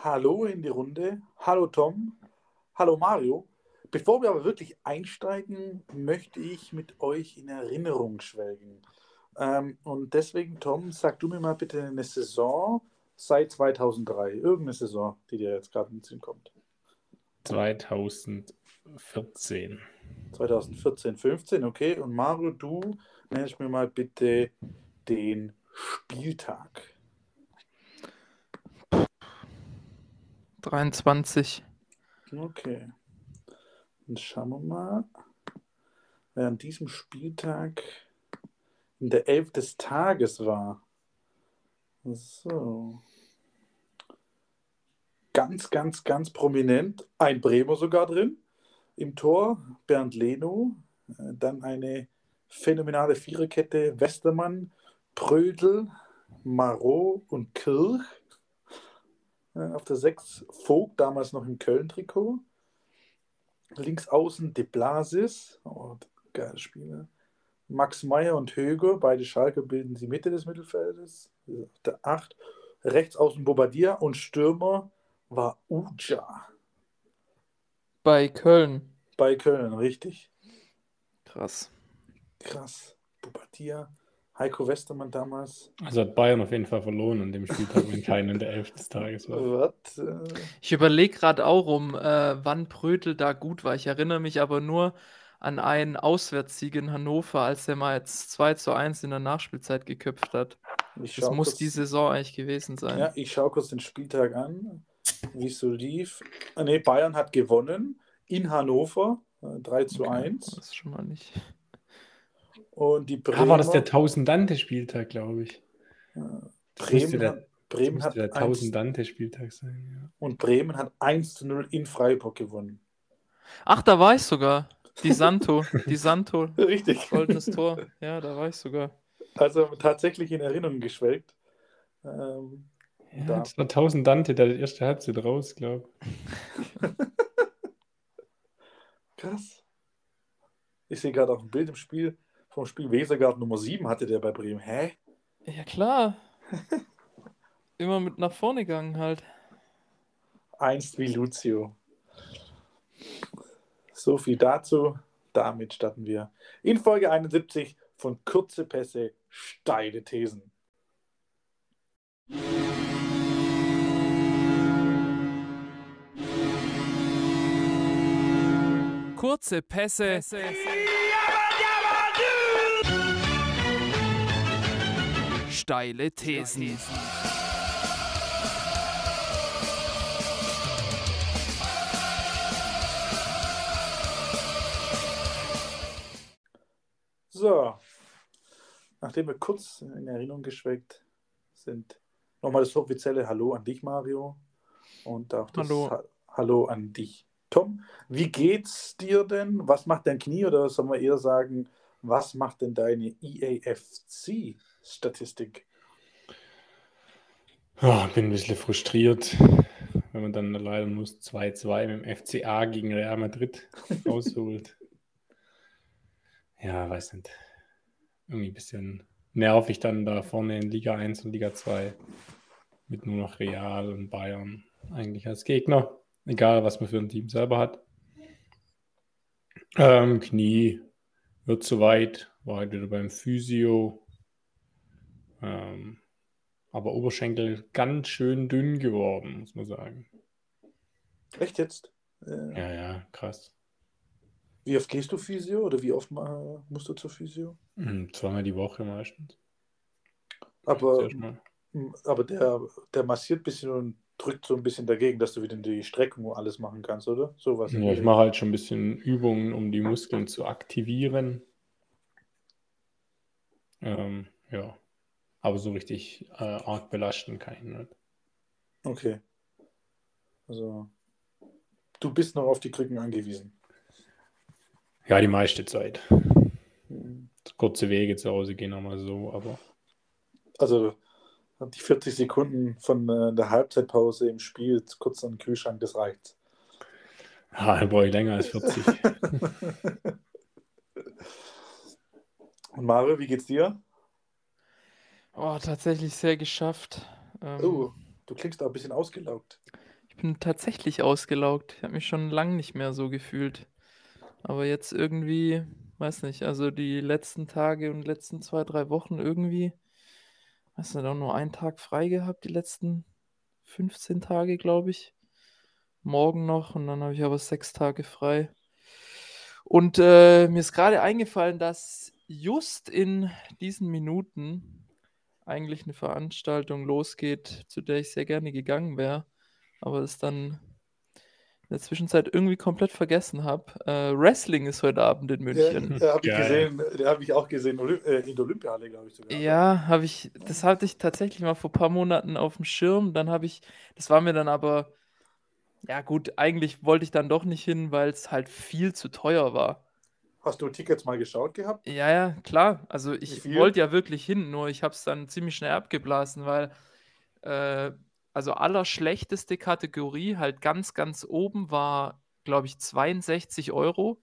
Hallo in die Runde. Hallo Tom. Hallo Mario. Bevor wir aber wirklich einsteigen, möchte ich mit euch in Erinnerung schwelgen. Ähm, und deswegen, Tom, sag du mir mal bitte eine Saison seit 2003. Irgendeine Saison, die dir jetzt gerade in den Sinn kommt. 2014. 2014, 15, okay. Und Mario, du nennst mir mal bitte den Spieltag. 23. Okay. Dann schauen wir mal, wer an diesem Spieltag in der Elf des Tages war. So. Ganz, ganz, ganz prominent. Ein Bremer sogar drin. Im Tor Bernd Leno. Äh, Dann eine phänomenale Viererkette. Westermann, Prödel, Marot und Kirch. Äh, Auf der 6 Vogt, damals noch im Köln-Trikot. Links außen De Blasis. Oh, geile Spieler. Max Meyer und Höger, beide Schalke bilden die Mitte des Mittelfeldes. Auf Der 8. Rechts außen Bobadilla und Stürmer war Uja Bei Köln. bei Köln, richtig. Krass. Krass. Bobadilla, Heiko Westermann damals. Also hat Bayern auf jeden Fall verloren an dem Spieltag, wenn keiner in der Elf des Tages war. Was? Äh, Ich überlege gerade auch um, äh, wann Brötel da gut war. Ich erinnere mich aber nur an einen Auswärtssieg in Hannover, als er mal jetzt 2 zu 1 in der Nachspielzeit geköpft hat. Ich Das muss kurz- die Saison eigentlich gewesen sein. Ja, ich schaue kurz den Spieltag an, wie es so lief. Ah, nee, Bayern hat gewonnen in Hannover, äh, 3 zu Okay, 1. Das ist schon mal nicht. Und die Bremer, Ah, war das der Tausendante-Spieltag, glaube ich. Bremen, der, Bremen, hat der 1, Tausendante-Spieltag sein, ja. und Bremen hat 1 zu 0 in Freiburg gewonnen. Ach, da war ich sogar. Die Santo. Die Santo. Richtig. Goldenes Tor. Ja, da war ich sogar. Also tatsächlich in Erinnerung geschwelgt. Ähm, Ja, Da. das war Tausendante, der erste Halbzeit raus, glaube krass. Ich sehe gerade auch ein Bild im Spiel vom Spiel Wesergarten Nummer 7 hatte der bei Bremen. Hä? Ja, klar. Immer mit nach vorne gegangen halt. Einst wie Lucio. So viel dazu. Damit starten wir in Folge 71 von Kurze Pässe, steile Thesen. Kurze Pässe. Steile Thesen. So, nachdem wir kurz in Erinnerung geschweckt sind, nochmal das offizielle Hallo an dich, Mario. Und auch das Hallo. Ha Hallo an dich, Tom. Wie geht's dir denn? Was macht dein Knie? Oder sollen wir eher sagen, was macht denn deine E EAFC-Statistik? Oh, bin ein bisschen frustriert, wenn man dann leider nur 2-2 mit dem FCA gegen Real Madrid rausholt. ja, weiß nicht. Irgendwie ein bisschen nervig dann da vorne in Liga 1 und Liga 2 mit nur noch Real und Bayern eigentlich als Gegner. Egal, was man für ein Team selber hat. Ähm, Knie wird zu weit, war halt wieder beim Physio. Ähm, aber Oberschenkel ganz schön dünn geworden, muss man sagen. Echt jetzt? Äh, Ja, ja, krass. Wie oft gehst du Physio oder wie oft ma- musst du zur Physio? Mhm, Zweimal die Woche meistens. Aber, aber der, der massiert ein bisschen und drückt so ein bisschen dagegen, dass du wieder die Streckung alles machen kannst, oder? Sowas. Ja, ich mache halt schon ein bisschen Übungen, um die Muskeln zu aktivieren. Ähm, ja. Aber so richtig äh, arg belasten kann ich nicht. Okay. Also, du bist noch auf die Krücken angewiesen. Ja, die meiste Zeit. Mhm. Kurze Wege zu Hause gehen auch mal so, aber Also, die 40 Sekunden von äh, der Halbzeitpause im Spiel kurz an den Kühlschrank, das reicht. ja, da brauche ich länger als 40. Und Mario, wie geht's dir? Oh, tatsächlich sehr geschafft. Ähm, Oh, du klingst auch ein bisschen ausgelaugt. bin tatsächlich ausgelaugt. Ich habe mich schon lange nicht mehr so gefühlt. Aber jetzt irgendwie, weiß nicht, also die letzten Tage und letzten zwei, drei Wochen irgendwie, weiß nicht, auch nur einen Tag frei gehabt, die letzten 15 Tage, glaube ich. Morgen noch und dann habe ich aber sechs Tage frei. Und äh, mir ist gerade eingefallen, dass just in diesen Minuten eigentlich eine Veranstaltung losgeht, zu der ich sehr gerne gegangen wäre, aber es dann in der Zwischenzeit irgendwie komplett vergessen habe. Äh, Wrestling ist heute Abend in München. Ja, habe ich gesehen, habe ich auch gesehen, Olymp äh, in der Olympiahalle, glaube ich sogar. Ja, habe ich, das hatte ich tatsächlich mal vor ein paar Monaten auf dem Schirm. Dann habe ich, das war mir dann aber, ja gut, eigentlich wollte ich dann doch nicht hin, weil es halt viel zu teuer war. Hast du Tickets mal geschaut gehabt? Ja, ja, klar. Also ich wollte ja wirklich hin, nur ich habe es dann ziemlich schnell abgeblasen, weil äh, also allerschlechteste Kategorie halt ganz, ganz oben war, glaube ich, 62 Euro.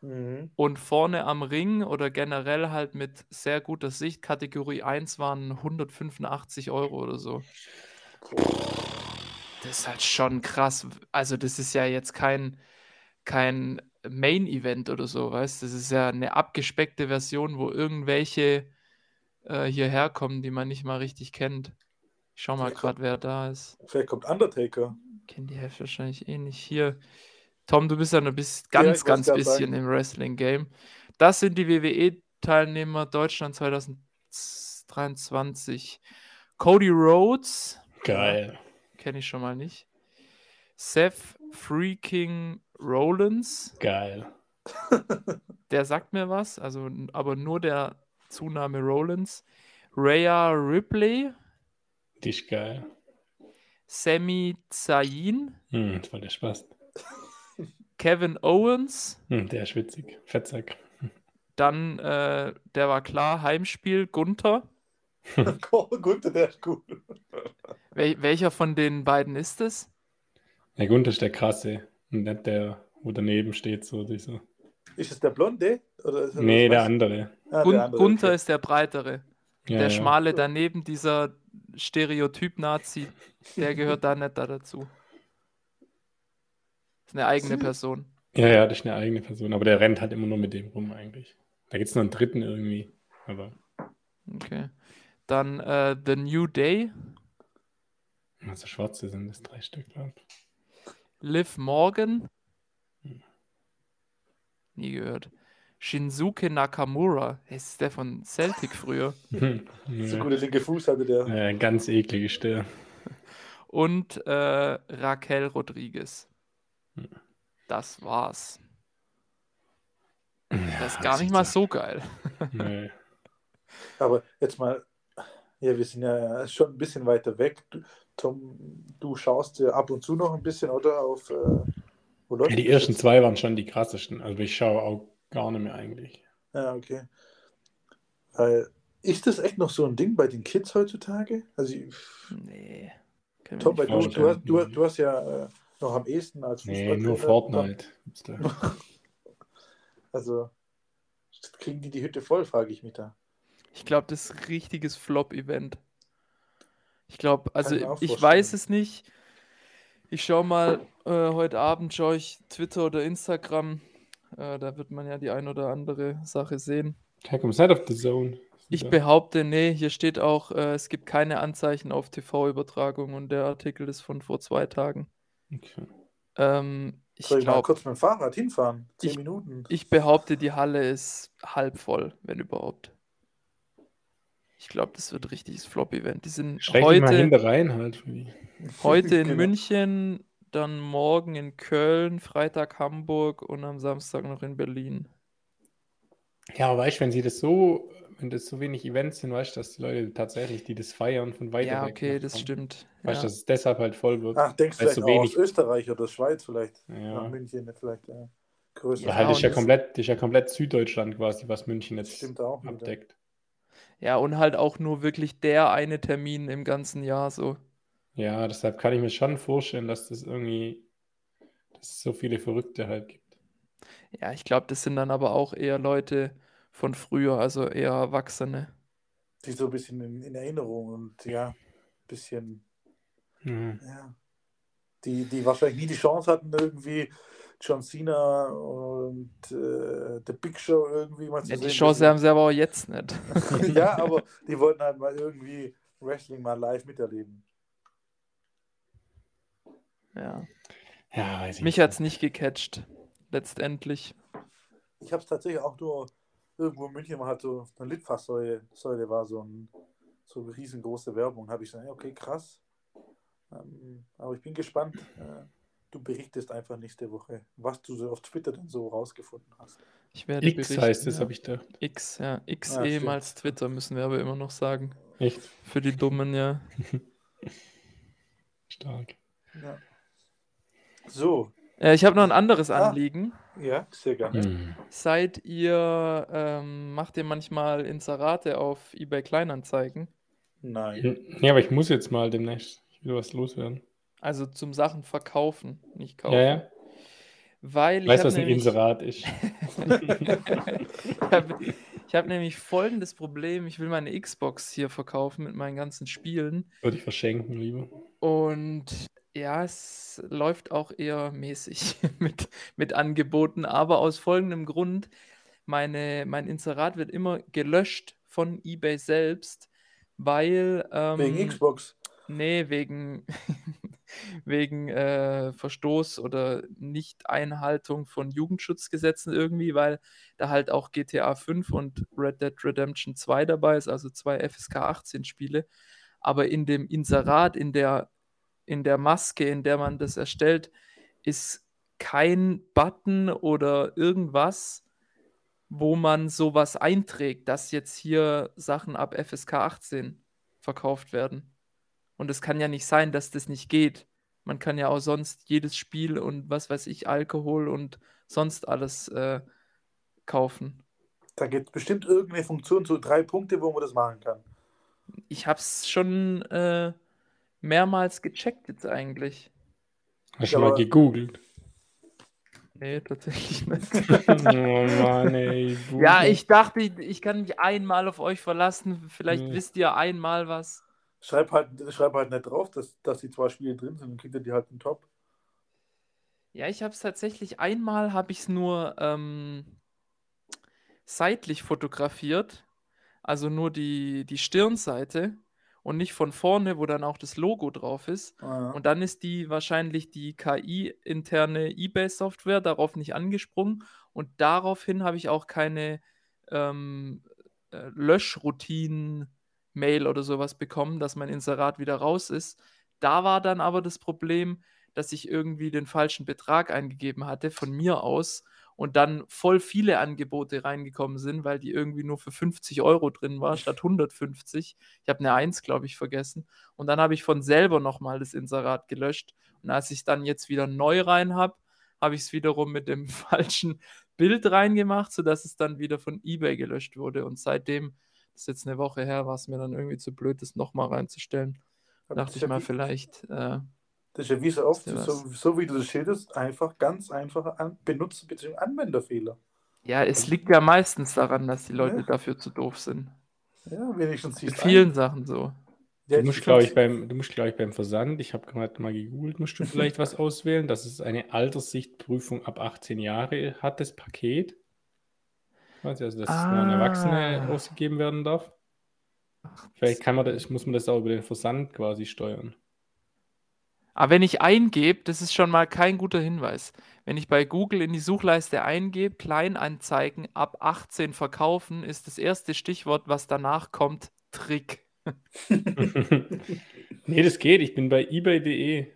Mhm. Und vorne am Ring oder generell halt mit sehr guter Sicht, Kategorie 1 waren 185 Euro oder so. Das ist halt schon krass. Also, das ist ja jetzt kein, kein Main-Event oder so, weißt du? Das ist ja eine abgespeckte Version, wo irgendwelche äh, hierher kommen, die man nicht mal richtig kennt. Ich schau mal gerade, wer da ist. Vielleicht kommt Undertaker. Kennt die Hälfte wahrscheinlich eh nicht. Hier, Tom, du bist ja noch bis Ja, ganz, ich ganz bisschen sagen. im Wrestling-Game. Das sind die WWE-Teilnehmer Deutschland 2023. Cody Rhodes, Geil. kenne ich schon mal nicht. Seth Freaking Rollins, Geil. der sagt mir was, also aber nur der Zunahme Rollins. Rhea Ripley, Die ist geil. Sami Zayn, Hm, voll der Spaß. Kevin Owens, Hm, der ist witzig. Fettsack. Dann, äh, der war klar, Heimspiel, Gunther. oh, gut, der ist cool. Wel welcher von den beiden ist es? Der Gunther ist der krasse. Und nicht der, wo daneben steht, so dieser. Ist es der Blonde? Oder ist Nee, der andere. Ah, der andere, Gunther okay. ist der breitere. Ja, der ja. schmale daneben, dieser Stereotyp-Nazi, der gehört da nicht da dazu. Ist eine eigene Person. Ja, ja, das ist eine eigene Person. Aber der rennt halt immer nur mit dem rum eigentlich. Da gibt es noch einen dritten irgendwie. Aber Okay. Dann äh, The New Day, also schwarze sind das drei Stück, glaube ich. Liv Morgan. Nie gehört. Shinsuke Nakamura. Ist der von Celtic früher? So gute linke Fuß hatte der. Ja, ganz eklige Stirn. Und äh, Raquel Rodriguez. Hm. Das war's. Ja, Das ist gar nicht mal so geil. Nee. Aber jetzt mal, ja, wir sind ja schon ein bisschen weiter weg. Du, Tom, du schaust ja ab und zu noch ein bisschen, oder? Auf, äh, wo läuft Ja, die ersten jetzt? zwei waren schon die krassesten. Also ich schaue auch gar nicht mehr eigentlich. Ja, okay. Weil, ist das echt noch so ein Ding bei den Kids heutzutage? Also, ich- Nee. Tom, du, du, hast, du, du hast ja äh, noch am ehesten als Nee, Fußballtrainer. nur Fortnite. gibt's da. Also, kriegen die die Hütte voll, frage ich mich da. Ich glaube, das ist ein richtiges Flop-Event. Ich glaube, also ich weiß es nicht. Ich schaue mal, äh, heute Abend schaue ich Twitter oder Instagram. Äh, da wird man ja die ein oder andere Sache sehen. Komm, seid auf the Zone. Ich Ja. behaupte, nee, hier steht auch, äh, es gibt keine Anzeichen auf TV-Übertragung und der Artikel ist von vor zwei Tagen. Okay. Ähm, ich Soll ich mal glaube, kurz mit dem Fahrrad hinfahren? Zehn Ich- Minuten. ich behaupte, die Halle ist halb voll, wenn überhaupt. Ich glaube, das wird ein richtiges Flop-Event. Die sind mal heute, hinter rein halt. Heute in Genau. München, dann morgen in Köln, Freitag Hamburg und am Samstag noch in Berlin. Ja, aber weißt du, wenn sie das so, wenn das so wenig Events sind, weißt du, dass die Leute tatsächlich, die das feiern, von weiter Ja, weg okay, das kommen. stimmt. Weißt du, Ja. dass es deshalb halt voll wird. Ach, denkst du so auch wenig- aus Österreich oder Schweiz vielleicht? Ja. Nach München nicht vielleicht, ja. Größer. Ja, halt ist ja das- komplett, ist ja komplett Süddeutschland quasi, was München jetzt Stimmt auch wieder. abdeckt. Ja, und halt auch nur wirklich der eine Termin im ganzen Jahr so. Ja, deshalb kann ich mir schon vorstellen, dass das irgendwie, dass es so viele Verrückte halt gibt. Ja, ich glaube, das sind dann aber auch eher Leute von früher, also eher Erwachsene. Die so ein bisschen in, in Erinnerung und ja, ein bisschen, Mhm. ja. die, die wahrscheinlich nie die Chance hatten, irgendwie John Cena und äh, The Big Show irgendwie mal zu Ja, sehen. die Chance haben sie aber auch jetzt nicht. ja, aber die wollten halt mal irgendwie Wrestling mal live miterleben. Ja. Ja, weiß ich Mich hat es nicht gecatcht, letztendlich. Ich habe es tatsächlich auch nur irgendwo in München war halt so eine Litfaßsäule Säule war so ein so eine riesengroße Werbung. Habe ich gesagt, okay, krass. Ähm, aber ich bin gespannt. Äh, du berichtest einfach nächste Woche, was du so auf Twitter denn so rausgefunden hast. Ich werde X berichten, heißt es, ja. habe ich da. X, ja. X Ah, ehemals Twitter, müssen wir aber immer noch sagen. Echt Für die Dummen, ja. stark. Ja. So, Äh, ich habe noch ein anderes Ah. Ja. ja, sehr gerne. Hm. Seid ihr, ähm, macht ihr manchmal Inserate auf eBay Kleinanzeigen? Nein. Ja, aber ich muss jetzt mal demnächst. Ich will was loswerden. Also zum Sachen verkaufen, nicht kaufen. Ja, ja. Weil ich Weißt du, was ein nämlich- Inserat ist? ich habe hab nämlich folgendes Problem. Ich will meine Xbox hier verkaufen mit meinen ganzen Spielen. Würde ich verschenken, lieber. Und ja, es läuft auch eher mäßig mit, mit Angeboten, aber aus folgendem Grund, meine, mein Inserat wird immer gelöscht von eBay selbst, weil... Ähm, Wegen Xbox. Nee, wegen, wegen äh, Verstoß oder Nicht-Einhaltung von Jugendschutzgesetzen irgendwie, weil da halt auch GTA 5 und Red Dead Redemption 2 dabei ist, also zwei FSK 18 Spiele. Aber in dem Inserat, in der, in der Maske, in der man das erstellt, ist kein Button oder irgendwas, wo man sowas einträgt, dass jetzt hier Sachen ab FSK 18 verkauft werden. Und es kann ja nicht sein, dass das nicht geht. Man kann ja auch sonst jedes Spiel und was weiß ich, Alkohol und sonst alles äh, kaufen. Da gibt es bestimmt irgendeine Funktion, so drei Punkte, wo man das machen kann. Ich habe es schon äh, mehrmals gecheckt jetzt eigentlich. Hast du mal gegoogelt? Nee, tatsächlich nicht. oh Mann, ey. ja, ich dachte, ich, ich kann mich einmal auf euch verlassen. Vielleicht Nee. wisst ihr einmal was. Schreib halt, schreib halt nicht drauf, dass, dass die zwei Spiele drin sind, dann kriegt ihr die halt einen Top. Ja, ich habe es tatsächlich einmal, habe ich es nur ähm, seitlich fotografiert, also nur die, die Stirnseite und nicht von vorne, wo dann auch das Logo drauf ist. Ah, Und dann ist die wahrscheinlich die KI-interne eBay-Software darauf nicht angesprungen und daraufhin habe ich auch keine ähm, äh, Löschroutinen-Mail oder sowas bekommen, dass mein Inserat wieder raus ist. Da war dann aber das Problem, dass ich irgendwie den falschen Betrag eingegeben hatte von mir aus und dann voll viele Angebote reingekommen sind, weil die irgendwie nur für 50 Euro drin war statt 150. Ich habe eine 1, glaube ich, vergessen. Und dann habe ich von selber nochmal das Inserat gelöscht. Und als ich es dann jetzt wieder neu rein habe, habe ich es wiederum mit dem falschen Bild reingemacht, sodass es dann wieder von eBay gelöscht wurde. Und seitdem, ist jetzt eine Woche her, war es mir dann irgendwie zu blöd, das nochmal reinzustellen. aber Dachte ich ist mal, ja wie- vielleicht. Äh, Das ist ja wie so oft, so, so wie du das schilderst, einfach ganz einfache An Benutzer- bzw. Anwenderfehler. ja, es liegt ja meistens daran, dass die Leute Ja. dafür zu doof sind. Ja, wenigstens In vielen Sachen so. Ja, Du musst, glaube ich, beim, du musst, glaube ich, beim Versand, ich habe gerade mal gegoogelt, musst du vielleicht was auswählen. Das ist eine Alterssichtprüfung ab 18 Jahre, hat das Paket. Also, dass es nur an Erwachsene Ah. ausgegeben werden darf. Vielleicht kann man das, muss man das auch über den Versand quasi steuern. Aber wenn ich eingebe, das ist schon mal kein guter Hinweis. Wenn ich bei Google in die Suchleiste eingebe, Kleinanzeigen ab 18 verkaufen, ist das erste Stichwort, was danach kommt, Trick. nee, das geht. Ich bin bei ebay.de.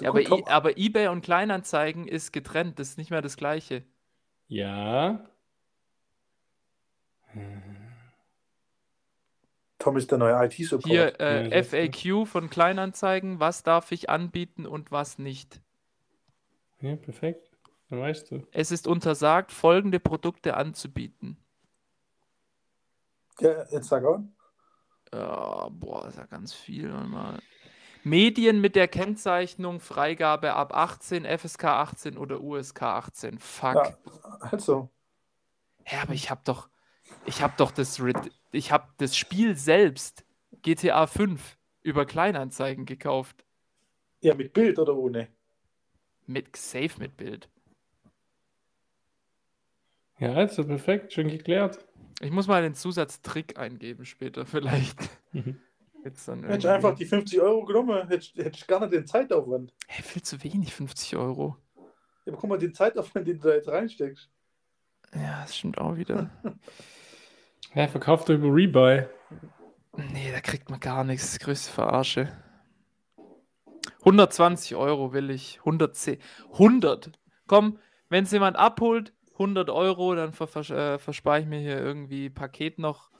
Ja, aber, aber eBay und Kleinanzeigen ist getrennt, das ist nicht mehr das gleiche. Ja. Tom ist der neue IT-Support. Hier äh, das- FAQ von Kleinanzeigen, was darf ich anbieten und was nicht. Ja, perfekt. Dann weißt du. Es ist untersagt, folgende Produkte anzubieten. Ja, jetzt sag auch. Ja, boah, ist ja ganz viel. Mal. Medien mit der Kennzeichnung Freigabe ab 18, FSK 18 oder USK 18. Fuck. Ja, also, Ja, aber ich habe doch, ich habe doch das, Red- ich habe das Spiel selbst, GTA 5, über Kleinanzeigen gekauft. Ja, mit Bild oder ohne? Mit Safe mit Bild. Ja, also perfekt, schön geklärt. Ich muss mal den Zusatztrick eingeben später, vielleicht. Jetzt dann Hätte ich einfach die 50 Euro genommen, hätte ich, hätte ich gar nicht den Zeitaufwand. Hey, viel zu wenig, 50 Euro. Ja, aber guck mal, den Zeitaufwand, den du da jetzt reinsteckst. Ja, das stimmt auch wieder. Ja, verkauft er über Rebuy. Nee, da kriegt man gar nichts. Das größte Verarsche. 120 Euro will ich. 110. 100. Komm, wenn es jemand abholt, 100 Euro, dann ver vers äh, verspare ich mir hier irgendwie Paket noch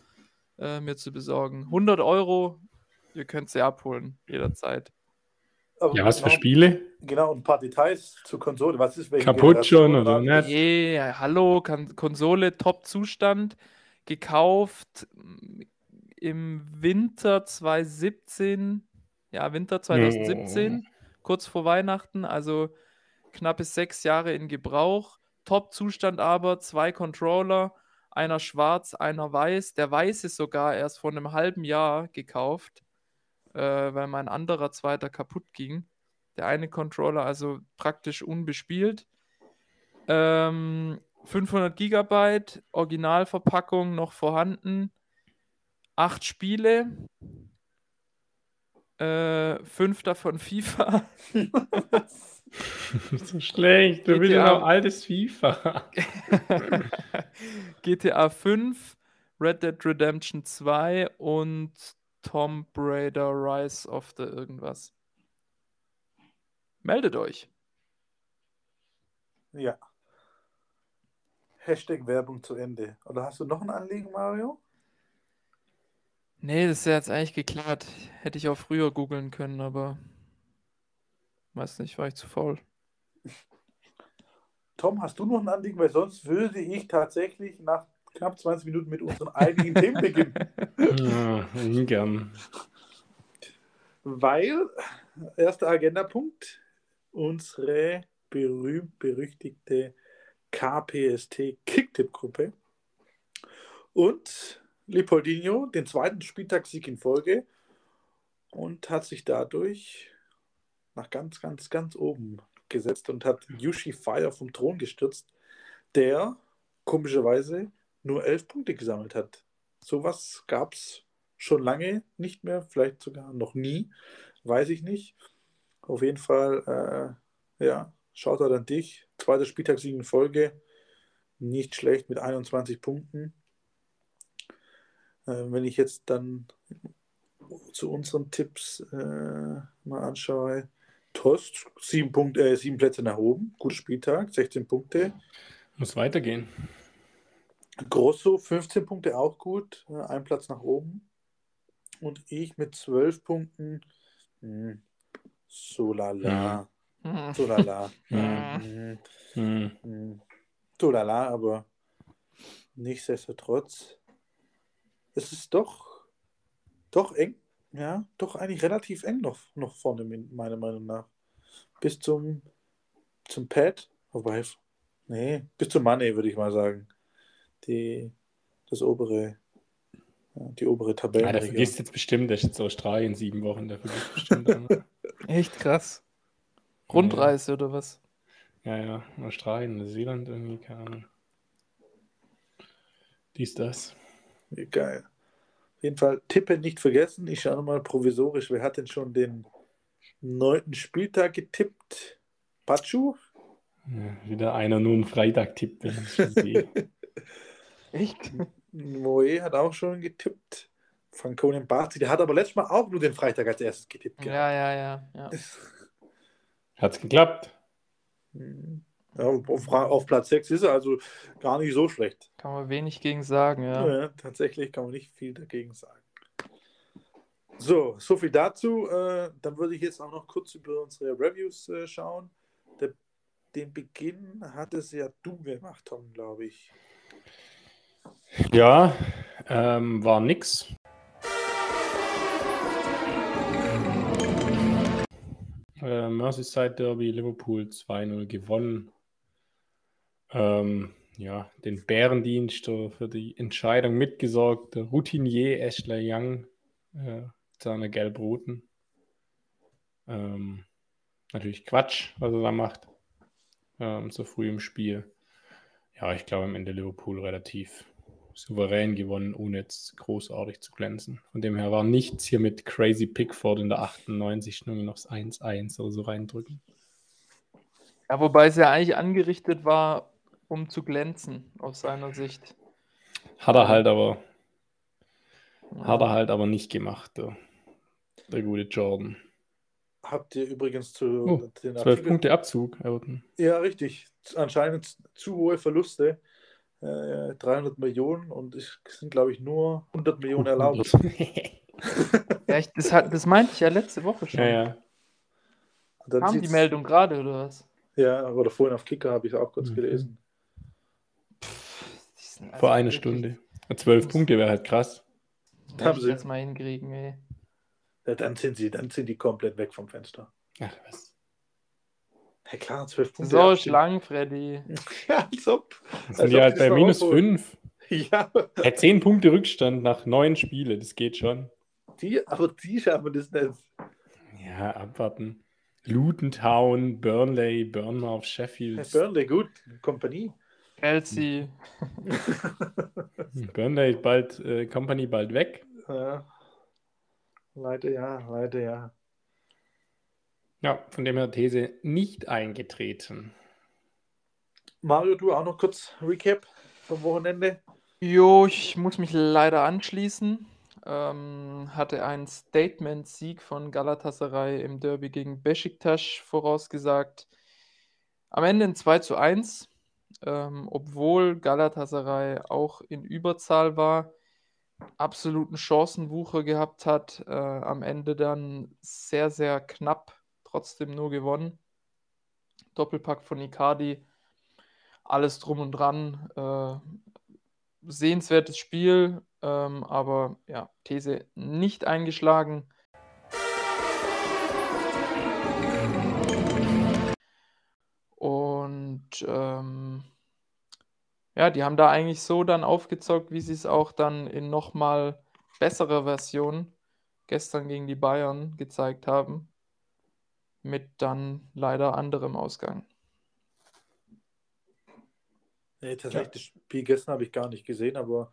äh, mir zu besorgen. 100 Euro, ihr könnt sie abholen, jederzeit. Aber Ja, was für genau, Spiele? Genau, und ein paar Details zur Konsole. Was ist welche Kaputt schon oder nicht? Yeah, hallo, Konsole, Top-Zustand, gekauft mm, im Winter 2017, ja, Winter 2017, kurz vor Weihnachten, also knappe sechs Jahre in Gebrauch. Top-Zustand aber, zwei Controller, einer schwarz, einer weiß. Der weiße sogar erst vor einem halben Jahr gekauft, äh, weil mein anderer zweiter kaputt ging. Der eine Controller also praktisch unbespielt. Ähm, 500 Gigabyte, Originalverpackung noch vorhanden. Acht Spiele. Äh, fünf davon FIFA. so schlecht. Du GTA. ja noch altes FIFA. GTA 5, Red Dead Redemption 2 und Tomb Raider Rise of the irgendwas. Meldet euch. Ja. Hashtag Werbung zu Ende. Oder hast du noch ein Anliegen, Mario? Nee, das ist ja jetzt eigentlich geklärt. Hätte ich auch früher googeln können, aber weiß nicht, war ich zu faul. Tom, hast du noch ein Anliegen? Weil sonst würde ich tatsächlich nach knapp 20 Minuten mit unseren eigentlichen Themen beginnen. Ja, ungern. Weil, erster Agendapunkt, unsere berühmt-berüchtigte KPST Kicktipp-Gruppe und Leopoldinho den zweiten Spieltagssieg in Folge und hat sich dadurch nach ganz, ganz, ganz oben gesetzt und hat Yushi Fire vom Thron gestürzt, der komischerweise nur elf Punkte gesammelt hat. Sowas gab es schon lange nicht mehr, vielleicht sogar noch nie, weiß ich nicht. Auf jeden Fall, äh, ja, schaut an dich. Zweiter Spieltagssieg in Folge, nicht schlecht mit 21 Punkten. Äh, wenn ich jetzt dann zu unseren Tipps äh, mal anschaue, Tost, sieben, Punkte, äh, sieben Plätze nach oben, guter Spieltag, 16 Punkte. Muss weitergehen. Grosso 15 Punkte auch gut, äh, ein Platz nach oben. Und ich mit 12 Punkten, hm, so lala, Hm. so lala, Ja. hm, so lala, aber nichtsdestotrotz, es ist doch, doch eng, ja, doch eigentlich relativ eng noch, noch vorne, meiner Meinung nach. Bis zum, zum Pad, wobei, nee, bis zum Money, würde ich mal sagen. Die, das obere, ja, die obere Ah, der Tabelle. vergisst jetzt bestimmt, der ist jetzt Australien sieben Wochen, der vergisst bestimmt. Echt krass. Rundreise oder was? ja, ja, Australien, Neuseeland irgendwie, keine Ahnung. Dies, das. Geil. Auf jeden Fall Tippen nicht vergessen. Ich schaue nochmal provisorisch. Wer hat denn schon den neunten Spieltag getippt? Pachu? Ja, wieder einer nur einen Freitag tippt. Echt? Moe hat auch schon getippt. Franconen Barzi, der hat aber letztes Mal auch nur den Freitag als erstes getippt. Ja, ja, ja. ja. Hat's geklappt? Ja, auf, auf Platz 6 ist er also gar nicht so schlecht. Kann man wenig gegen sagen, ja. Ja, tatsächlich kann man nicht viel dagegen sagen. So, so viel dazu. Äh, dann würde ich jetzt auch noch kurz über unsere Reviews äh, schauen. Der, den Beginn hat es ja du gemacht, Tom, glaube ich. Ja, ähm, war nix. Äh, Merseyside Derby, Liverpool 2-0 gewonnen. Ähm, ja, den Bärendienst für die Entscheidung mitgesorgt. Der Routinier Ashley Young, äh, seine Gelb-Roten. Ähm, natürlich Quatsch, was er da macht. Ähm, so früh im Spiel. Ja, ich glaube am Ende Liverpool relativ souverän gewonnen, ohne jetzt großartig zu glänzen. Von dem her war nichts hier mit Crazy Pickford in der 98 nur noch das 1-1 oder so reindrücken. Ja, wobei es ja eigentlich angerichtet war, um zu glänzen, aus seiner Sicht. Hat er halt aber, ja. hat er halt aber nicht gemacht, der, der gute Jordan. Habt ihr übrigens zu oh, den 12 Punkte Abzug, Everton. Ja, richtig. Anscheinend zu hohe Verluste. Äh, 300 Millionen und es sind, glaube ich, nur 100 Millionen erlaubt. ja, ich, das, hat, das meinte ich ja letzte Woche schon. Ja, ja. Kam die Meldung gerade oder was? Ja, oder vorhin auf Kicker habe ich es auch kurz mhm. gelesen. Also Vor einer Stunde. Zwölf Punkte wäre halt krass. Da haben sie jetzt mal hinkriegen, ey. Ja, dann sind sie, dann sind die komplett weg vom Fenster. Ach, was? Ja klar, zwölf Punkte. So schlank, Freddy. ja, als ob. Sind die halt bei minus fünf. Ja. ja. Zehn Punkte Rückstand nach neun Spiele, das geht schon. Die, aber die schaffen das nicht. Ja, abwarten. Luton Town, Burnley, Burnmouth, Sheffield. Ja, Burnley, gut. Kompanie. Chelsea. Burnley bald, äh, Company bald weg. Ja. Leider ja, leider ja. Ja, von dem her These nicht eingetreten. Mario, du auch noch kurz Recap vom Wochenende? Jo, ich muss mich leider anschließen. Ähm, hatte einen Statement-Sieg von Galatasaray im Derby gegen Besiktas vorausgesagt. Am Ende ein 2 zu 1 ähm, obwohl Galatasaray auch in Überzahl war, absoluten Chancenwucher gehabt hat, äh, am Ende dann sehr, sehr knapp trotzdem nur gewonnen. Doppelpack von Icardi, alles drum und dran. Äh, sehenswertes Spiel, ähm, aber ja, These nicht eingeschlagen. Und ähm, ja, die haben da eigentlich so dann aufgezockt, wie sie es auch dann in nochmal besserer Version gestern gegen die Bayern gezeigt haben. Mit dann leider anderem Ausgang. Nee, tatsächlich, ja. das Spiel gestern habe ich gar nicht gesehen, aber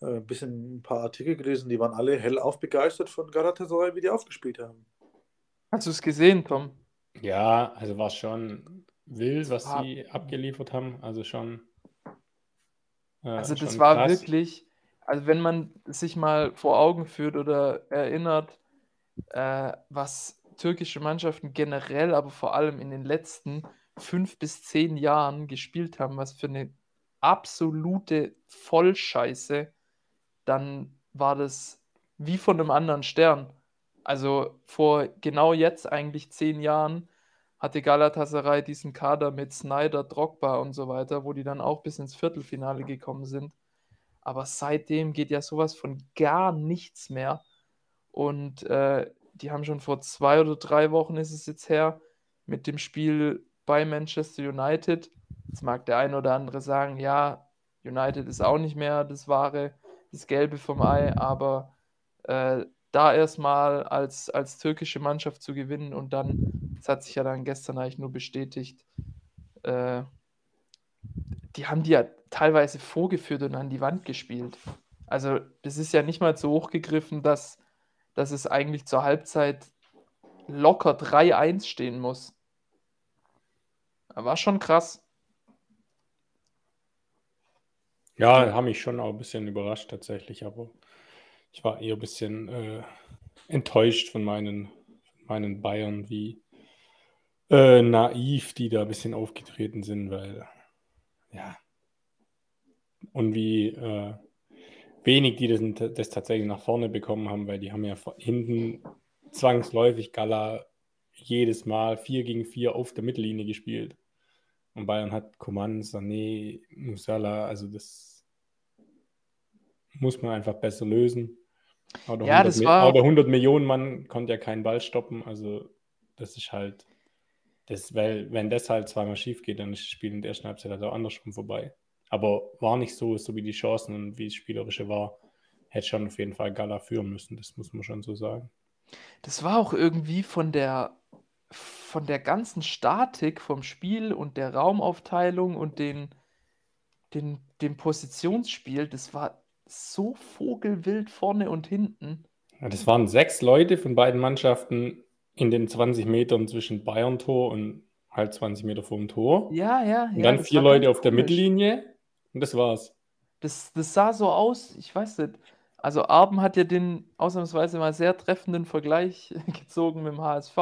äh, ein bisschen ein paar Artikel gelesen, die waren alle hellauf begeistert von Galatasaray, wie die aufgespielt haben. Hast du es gesehen, Tom? Ja, also war schon wild, was sie abgeliefert haben. Also schon also das war krass. wirklich, also wenn man sich mal vor Augen führt oder erinnert, äh, was türkische Mannschaften generell, aber vor allem in den letzten fünf bis zehn Jahren gespielt haben, was für eine absolute Vollscheiße, dann war das wie von einem anderen Stern. Also vor genau jetzt eigentlich zehn Jahren hatte Galatasaray diesen Kader mit Snyder, Drogba und so weiter, wo die dann auch bis ins Viertelfinale gekommen sind. Aber seitdem geht ja sowas von gar nichts mehr. Und äh, die haben schon vor zwei oder drei Wochen ist es jetzt her mit dem Spiel bei Manchester United. Jetzt mag der eine oder andere sagen, ja, United ist auch nicht mehr das wahre, das Gelbe vom Ei, aber äh, da erstmal als, als türkische Mannschaft zu gewinnen und dann, das hat sich ja dann gestern eigentlich nur bestätigt, äh, die haben die ja teilweise vorgeführt und an die Wand gespielt. Also das ist ja nicht mal so hochgegriffen, dass, dass es eigentlich zur Halbzeit locker 3-1 stehen muss. War schon krass. Ja, haben mich schon auch ein bisschen überrascht tatsächlich, aber ich war eher ein bisschen äh, enttäuscht von meinen, meinen Bayern, wie äh, naiv die da ein bisschen aufgetreten sind, weil ja und wie äh, wenig die das, das, tatsächlich nach vorne bekommen haben, weil die haben ja hinten zwangsläufig Gala jedes Mal 4 gegen 4 auf der Mittellinie gespielt. Und Bayern hat Coman, Sané, Musala, also das muss man einfach besser lösen. Aber ja, das war. Aber 100 Millionen Mann konnte ja keinen Ball stoppen. Also, das ist halt. Das, weil, wenn das halt zweimal schief geht, dann ist das Spiel in der ersten Halbzeit halt auch andersrum vorbei. Aber war nicht so, so wie die Chancen und wie das Spielerische war, hätte schon auf jeden Fall Gala führen müssen. Das muss man schon so sagen. Das war auch irgendwie von der von der ganzen Statik vom Spiel und der Raumaufteilung und den, den, dem Positionsspiel, das war so vogelwild vorne und hinten. Ja, das waren sechs Leute von beiden Mannschaften in den 20 Metern zwischen Bayern-Tor und halt 20 Meter vor dem Tor. Ja, ja, Und ja. dann das vier Leute auf der. Mittellinie und das war's. Das, das sah so aus, ich weiß nicht. Also Arben hat ja den ausnahmsweise mal sehr treffenden Vergleich gezogen mit dem HSV,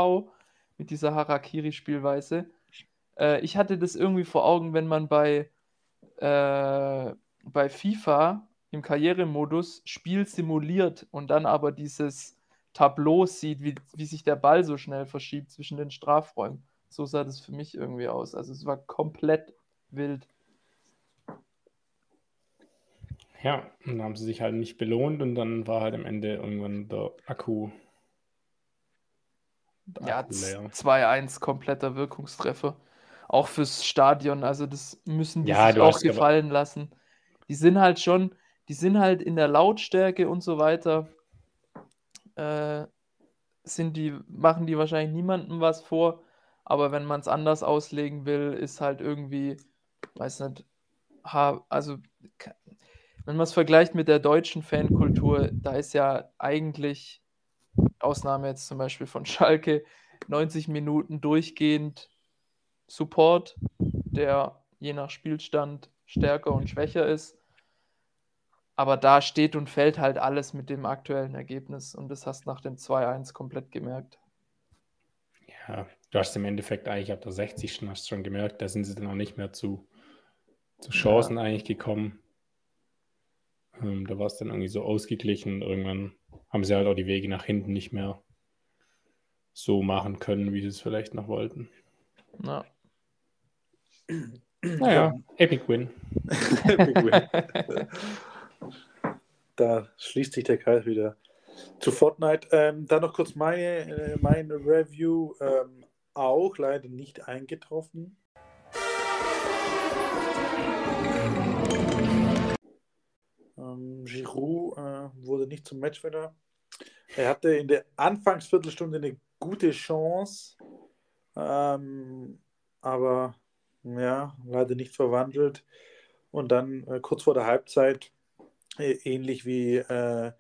mit dieser Harakiri-Spielweise. Äh, ich hatte das irgendwie vor Augen, wenn man bei, äh, bei FIFA im Karrieremodus Spiel simuliert und dann aber dieses Tableau sieht, wie, wie sich der Ball so schnell verschiebt zwischen den Strafräumen. So sah das für mich irgendwie aus. Also es war komplett wild. Ja, und dann haben sie sich halt nicht belohnt und dann war halt am Ende irgendwann der Akku, der Ja, Akku leer. 2-1 kompletter Wirkungstreffer. Auch fürs Stadion, also das müssen die Ja, sich auch hast aber- gefallen lassen. Die sind halt schon, die sind halt in der Lautstärke und so weiter, äh, sind die, machen die wahrscheinlich niemandem was vor, aber wenn man es anders auslegen will, ist halt irgendwie, weiß nicht, also wenn man es vergleicht mit der deutschen Fankultur, da ist ja eigentlich, Ausnahme jetzt zum Beispiel von Schalke, 90 Minuten durchgehend Support, der je nach Spielstand stärker und schwächer ist. Aber da steht und fällt halt alles mit dem aktuellen Ergebnis und das hast nach dem 2-1 komplett gemerkt. Ja, du hast im Endeffekt eigentlich ab der 60. hast schon gemerkt, da sind sie dann auch nicht mehr zu, zu Chancen eigentlich gekommen. Ähm, da war es dann irgendwie so ausgeglichen und irgendwann haben sie halt auch die Wege nach hinten nicht mehr so machen können, wie sie es vielleicht noch wollten. Ja. Naja, Epic Win. Epic Win. da schließt sich der Kreis wieder zu Fortnite. Ähm, dann noch kurz meine, äh, meine Review. Ähm, auch leider nicht eingetroffen. Ähm, Giroud äh, wurde nicht zum Matchwinner. Er hatte in der Anfangsviertelstunde eine gute Chance, ähm, aber ja, leider nicht verwandelt. Und dann äh, kurz vor der Halbzeit, ähnlich wie äh,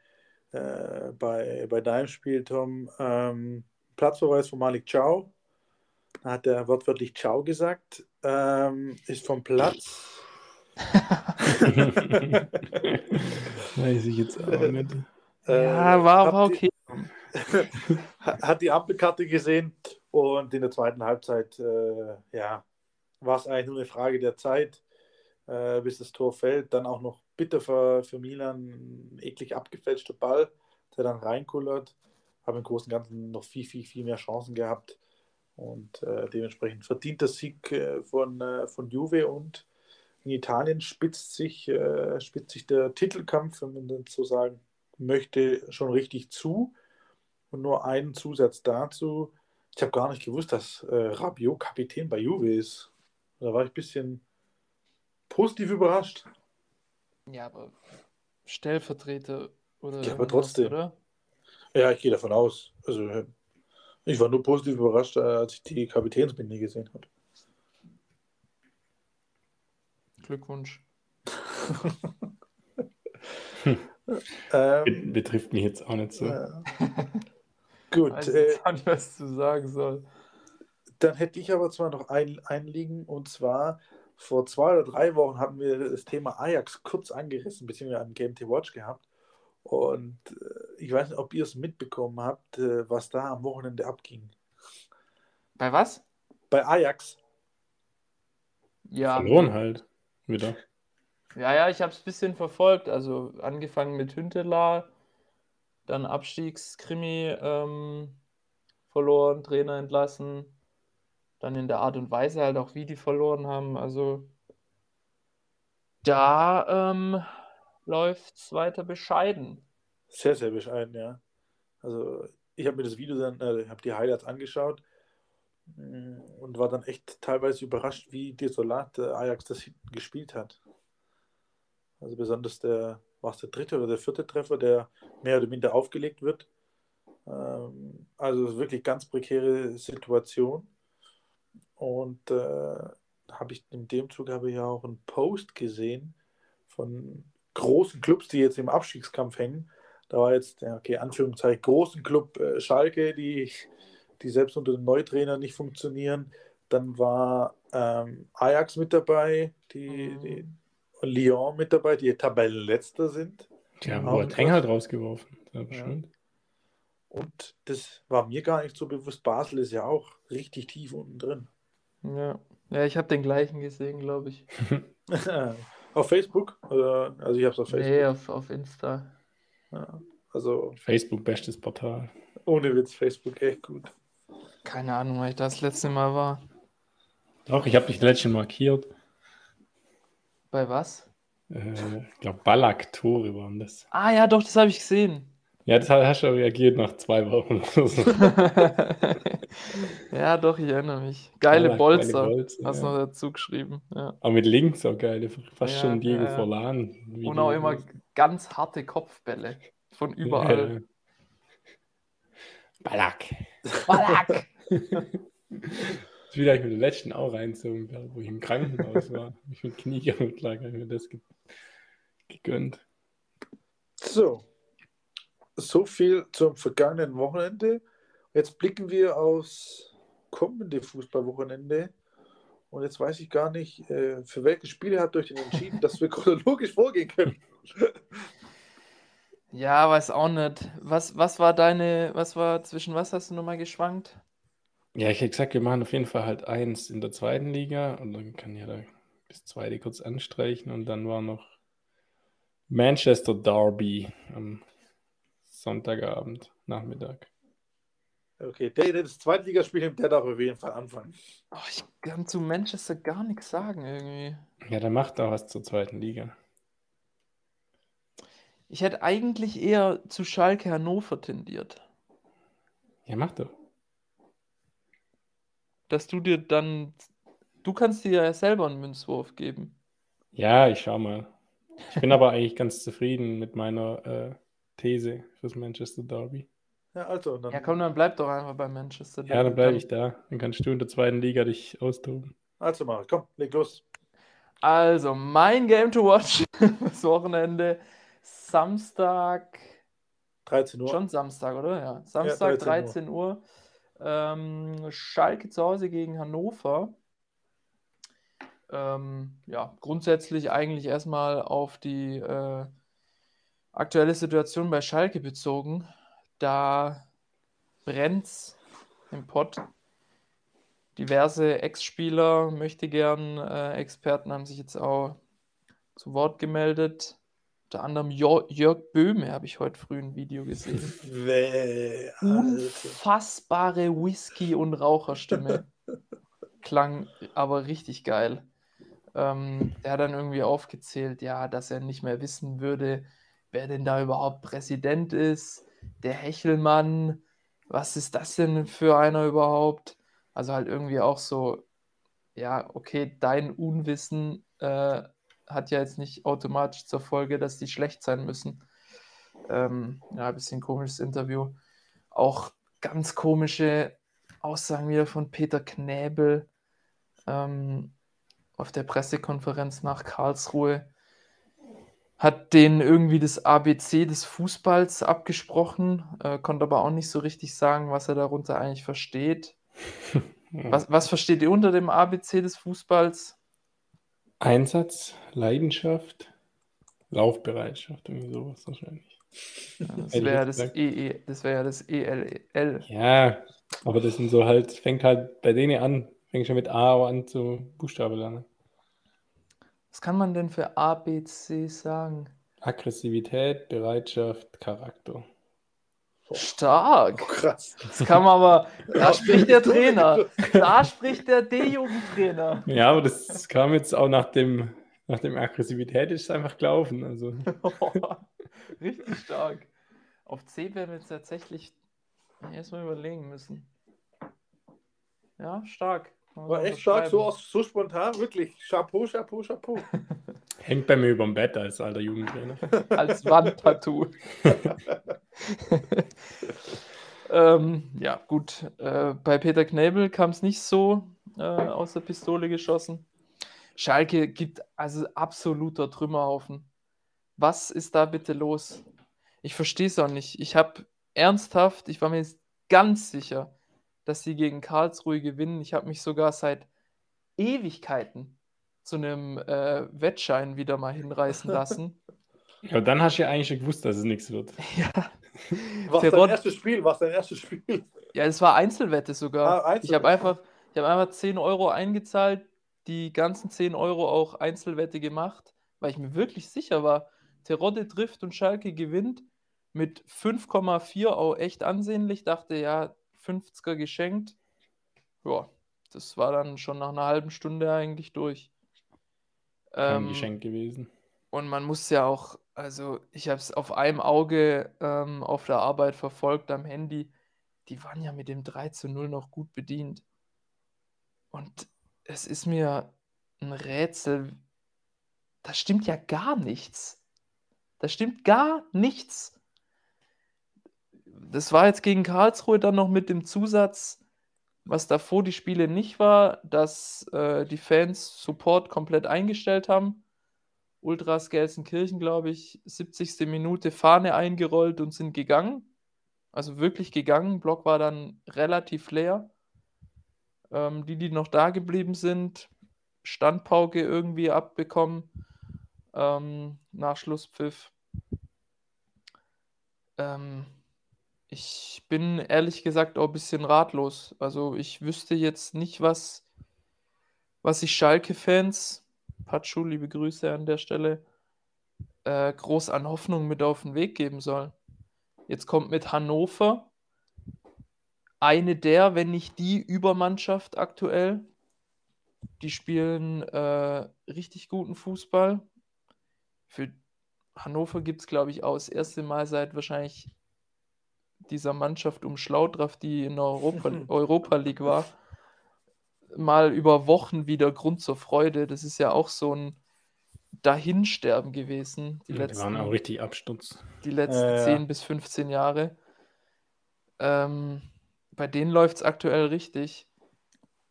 äh, bei, bei deinem Spiel, Tom, ähm, Platzverweis von Malik Ciao. Da hat er wortwörtlich Ciao gesagt, ähm, ist vom Platz. Weiß ich jetzt auch nicht. Ja, war, ihr- okay. Ha- hat die Ampelkarte gesehen und in der zweiten Halbzeit, äh, ja, war es eigentlich nur eine Frage der Zeit, äh, bis das Tor fällt. Dann auch noch bitter für, für Milan, eklig abgefälschter Ball, der dann reinkullert. Haben im Großen und Ganzen noch viel, viel, viel mehr Chancen gehabt und äh, dementsprechend verdient der Sieg äh, von, äh, von Juve und in Italien spitzt sich, äh, spitzt sich der Titelkampf, wenn man so sagen möchte, schon richtig zu. Und nur einen Zusatz dazu. Ich habe gar nicht gewusst, dass äh, Rabiot Kapitän bei Juve ist. Da war ich ein bisschen positiv überrascht. Ja, aber Stellvertreter oder Ja, aber trotzdem. oder? Ja, ich gehe davon aus. Also, ich war nur positiv überrascht, äh, als ich die Kapitänsbinde gesehen habe. Glückwunsch. Ähm, Betrifft mich jetzt auch nicht so. äh, gut, Weiß äh, jetzt auch nicht, was du sagen soll. Dann hätte ich aber zwar noch ein Einliegen und zwar vor zwei oder drei Wochen haben wir das Thema Ajax kurz angerissen, beziehungsweise an GMT Watch gehabt. Und äh, ich weiß nicht, ob ihr es mitbekommen habt, äh, was da am Wochenende abging. Bei was? Bei Ajax. Ja, Verloren halt. Wieder. ja, ja, ich habe es ein bisschen verfolgt. Also angefangen mit Hüntelar, dann Abstiegskrimi ähm, verloren, Trainer entlassen, dann in der Art und Weise halt auch, wie die verloren haben. Also da ähm, läuft es weiter bescheiden. Sehr, sehr bescheiden, ja. Also ich habe mir das Video dann, äh, habe die Highlights angeschaut mh, und war dann echt teilweise überrascht, wie desolat äh, Ajax das hinten gespielt hat. Also besonders der, war es der dritte oder der vierte Treffer, der mehr oder minder aufgelegt wird. Ähm, also wirklich ganz prekäre Situation. Und äh, habe ich in dem Zug habe ich ja auch einen Post gesehen von großen Clubs, die jetzt im Abstiegskampf hängen. Da war jetzt, ja, okay, Anführungszeichen, großen Club äh, Schalke, die, die selbst unter dem Neutrainer nicht funktionieren. Dann war ähm, Ajax mit dabei, die, die Lyon mit dabei, die Tabellenletzter sind. Die haben Boateng halt rausgeworfen. Ja, bestimmt. Und das war mir gar nicht so bewusst. Basel ist ja auch richtig tief unten drin. Ja, ja ich habe den gleichen gesehen, glaube ich. auf Facebook? Oder, also ich habe es auf Facebook. Nee, auf, auf Insta. Ja, also Facebook, bestes Portal. ohne Witz, Facebook echt gut. Keine Ahnung, weil ich das letzte Mal war. Doch, ich habe dich letztens markiert. Bei was? Äh, ich glaube, Ballack-Tore waren das. Ah ja, doch, das habe ich gesehen. Ja, das hast du reagiert nach zwei Wochen. oder so. ja, doch, ich erinnere mich. Geile Ballack, Bolzer. geile Bolzer, Hast du ja. noch dazu geschrieben. Ja. Aber mit links auch geil. Fast Ja, schon Diego ja, ja. Forlan. Und auch immer ganz harte Kopfbälle. Von überall. Ballack. Ballack! Das will ich mit der letzten auch reinzogen, wo ich im Krankenhaus war. Ich mit Kniegelenk lag, habe ich mir das ge gegönnt. So, so viel zum vergangenen Wochenende. Jetzt blicken wir aufs kommende Fußballwochenende. Und jetzt weiß ich gar nicht, äh, für welche Spiele habt ihr euch denn entschieden, dass wir chronologisch vorgehen können. Ja, weiß auch nicht. Was, was war deine, was war, zwischen was hast du nochmal geschwankt? Ja, ich hätte gesagt, wir machen auf jeden Fall halt eins in der zweiten Liga und dann kann ja da das zweite kurz anstreichen und dann war noch Manchester Derby am Sonntagabend, Nachmittag. Okay, der, der das Zweitligaspiel nimmt, der darf auf jeden Fall anfangen. Oh, ich kann zu Manchester gar nichts sagen irgendwie. Ja, der macht da was zur zweiten Liga. Ich hätte eigentlich eher zu Schalke Hannover tendiert. Ja, macht doch. Dass du dir dann, du kannst dir ja selber einen Münzwurf geben. Ja, ich schau mal. Ich bin aber eigentlich ganz zufrieden mit meiner äh, These fürs Manchester Derby. Ja, also, dann, Ja, komm, dann bleib doch einfach bei Manchester. Ja, dann bleibe ich da. Dann kannst du in der zweiten Liga dich austoben. also mal, komm, leg los. Also, mein Game to Watch das Wochenende. Samstag. 13 Uhr. Schon Samstag, oder? Ja. Samstag, 13 13 Uhr. Ähm, Schalke zu Hause gegen Hannover. Ähm, ja, grundsätzlich eigentlich erstmal auf die äh, aktuelle Situation bei Schalke bezogen. Da brennt's im Pott. Diverse Ex-Spieler, möchte gern äh, Experten haben sich jetzt auch zu Wort gemeldet. Unter anderem Jo- Jörg Böhme habe ich heute früh ein Video gesehen. Alter. Unfassbare Whisky- und Raucherstimme. Klang aber richtig geil. Ähm, der hat dann irgendwie aufgezählt, ja, dass er nicht mehr wissen würde, wer denn da überhaupt Präsident ist. Der Hechelmann, was ist das denn für einer überhaupt? Also halt irgendwie auch so, ja, okay, dein Unwissen äh, hat ja jetzt nicht automatisch zur Folge, dass die schlecht sein müssen. Ähm, ja, ein bisschen komisches Interview. Auch ganz komische Aussagen wieder von Peter Knäbel ähm, auf der Pressekonferenz nach Karlsruhe. Hat denen irgendwie das ABC des Fußballs abgesprochen, äh, konnte aber auch nicht so richtig sagen, was er darunter eigentlich versteht. Was, was versteht ihr unter dem ABC des Fußballs? Einsatz, Leidenschaft, Laufbereitschaft, irgendwie sowas wahrscheinlich. Ja, das wäre ja jetzt das. EE, das wäre ja das E ELL. Ja, aber das sind so halt, fängt halt bei denen an, fängt schon mit A an zu Buchstabe lernen. Was kann man denn für ABC sagen? Aggressivität, Bereitschaft, Charakter. Stark! Oh, krass. Das kann man aber, da spricht der Trainer. Da spricht der D-Jugendtrainer. Ja, aber das kam jetzt auch nach dem, nach dem Aggressivität ist es einfach gelaufen. Also Richtig stark. Auf C werden wir jetzt tatsächlich erstmal überlegen müssen. Ja, stark. War echt stark, so, so spontan, wirklich. Chapeau, Chapeau, Chapeau. hängt bei mir überm Bett als alter Jugendtrainer. Als Wandtattoo. ähm, ja, gut. Äh, bei Peter Knebel kam es nicht so. äh, aus der Pistole geschossen. Schalke gibt also absoluter Trümmerhaufen. Was ist da bitte los? Ich verstehe es auch nicht. Ich habe ernsthaft, ich war mir ganz sicher, dass sie gegen Karlsruhe gewinnen. Ich habe mich sogar seit Ewigkeiten zu einem äh, Wettschein wieder mal hinreißen lassen. Ja, dann hast du ja eigentlich schon gewusst, dass es nichts wird. ja. Was dein erstes Spiel? Was dein erstes Spiel? Ja, es war Einzelwette sogar. Ah, Einzelwette. Ich habe einfach, hab einfach 10 Euro eingezahlt, die ganzen 10 Euro auch Einzelwette gemacht, weil ich mir wirklich sicher war, Terodde trifft und Schalke gewinnt mit 5,4 auch echt ansehnlich. Dachte, ja, 50er geschenkt. Ja, das war dann schon nach einer halben Stunde eigentlich durch. Kein ähm, Geschenk gewesen. Und man muss ja auch, also ich habe es auf einem Auge ähm, auf der Arbeit verfolgt am Handy. Die waren ja mit dem 3 zu 0 noch gut bedient. Und es ist mir ein Rätsel. Da stimmt ja gar nichts. Da stimmt gar nichts. Das war jetzt gegen Karlsruhe dann noch mit dem Zusatz, was davor die Spiele nicht war, dass äh, die Fans Support komplett eingestellt haben. Ultras Gelsenkirchen, glaube ich, 70. Minute Fahne eingerollt und sind gegangen. Also wirklich gegangen. Block war dann relativ leer. Ähm, die, die noch da geblieben sind, Standpauke irgendwie abbekommen ähm, nach Schlusspfiff. Ähm, ich bin ehrlich gesagt auch ein bisschen ratlos. Also ich wüsste jetzt nicht, was, was ich Schalke-Fans, Pachu, liebe Grüße an der Stelle, äh, groß an Hoffnung mit auf den Weg geben soll. Jetzt kommt mit Hannover eine der, wenn nicht die Übermannschaft aktuell. Die spielen äh, richtig guten Fußball. Für Hannover gibt es, glaube ich, auch das erste Mal seit wahrscheinlich dieser Mannschaft um Schlaudraff, die in der Europa, Europa League war, mal über Wochen wieder Grund zur Freude. Das ist ja auch so ein Dahinsterben gewesen. Die, ja, letzten, die waren auch richtig Absturz. Die letzten äh, 10 bis 15 Jahre. Ähm, bei denen läuft es aktuell richtig.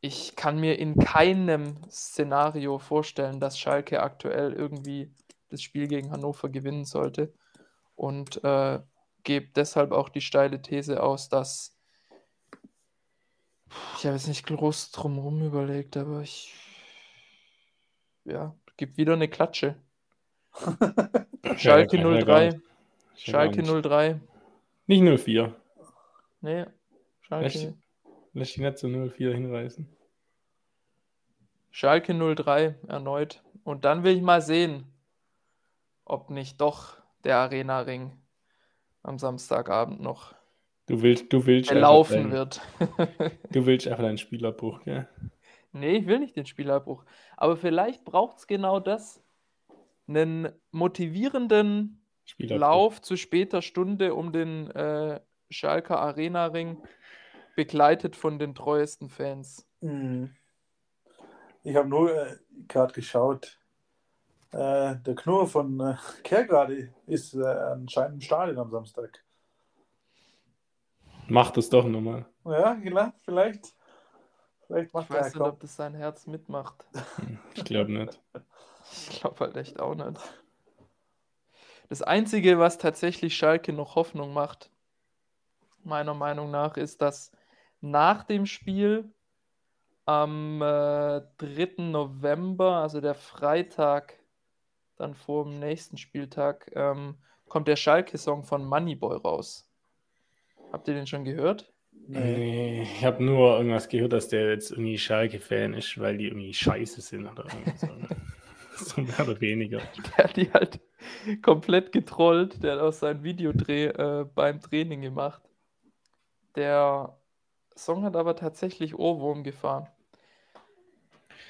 Ich kann mir in keinem Szenario vorstellen, dass Schalke aktuell irgendwie das Spiel gegen Hannover gewinnen sollte. Und äh, gebe deshalb auch die steile These aus, dass ich habe jetzt nicht groß drumherum überlegt, aber ich ja, gibt wieder eine Klatsche. Schalke ja, 03. Schalke 03. Nicht 04. Nee, Schalke. Lass dich nicht zu 04 hinreißen. Schalke 03 erneut. Und dann will ich mal sehen, ob nicht doch der Arena-Ring am Samstagabend noch du willst, du willst laufen wird. du willst einfach einen Spielabbruch, gell? Nee, ich will nicht den Spielabbruch. Aber vielleicht braucht es genau das. Einen motivierenden Lauf zu später Stunde um den äh, Schalker Arena-Ring, begleitet von den treuesten Fans. Mhm. Ich habe nur äh, gerade geschaut, äh, der Knurr von äh, Kergrade ist äh, anscheinend im Stadion am Samstag. Macht es doch nochmal. Ja, genau, vielleicht. Vielleicht macht ich weiß nicht, ob das sein Herz mitmacht. Ich glaube nicht. Ich glaube halt echt auch nicht. Das Einzige, was tatsächlich Schalke noch Hoffnung macht, meiner Meinung nach, ist, dass nach dem Spiel am äh, 3. November, also der Freitag dann vor dem nächsten Spieltag ähm, kommt der Schalke-Song von Moneyboy raus. Habt ihr den schon gehört? Nee, ich habe nur irgendwas gehört, dass der jetzt irgendwie Schalke-Fan ist, weil die irgendwie scheiße sind oder so. so mehr oder weniger. Der hat die halt komplett getrollt. Der hat auch sein Videodreh äh, beim Training gemacht. Der Song hat aber tatsächlich Ohrwurm gefahren.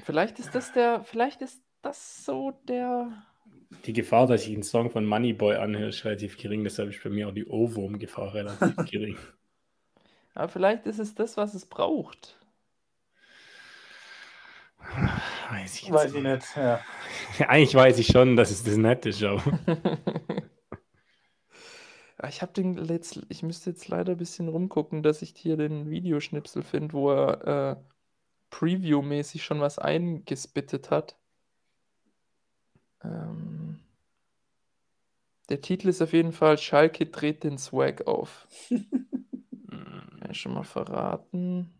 Vielleicht ist das der, vielleicht ist das so der die Gefahr, dass ich einen Song von Moneyboy anhöre, ist relativ gering. Deshalb ist bei mir auch die Ohrwurm-Gefahr relativ gering. Aber vielleicht ist es das, was es braucht. Weiß ich, weiß ich nicht. Ja. Eigentlich weiß ich schon, dass es das nicht ist, aber. ich habe den jetzt, ich müsste jetzt leider ein bisschen rumgucken, dass ich hier den Videoschnipsel finde, wo er äh, Preview-mäßig schon was eingespittet hat. Ähm, der Titel ist auf jeden Fall Schalke dreht den Swag auf. Kann ich schon mal verraten.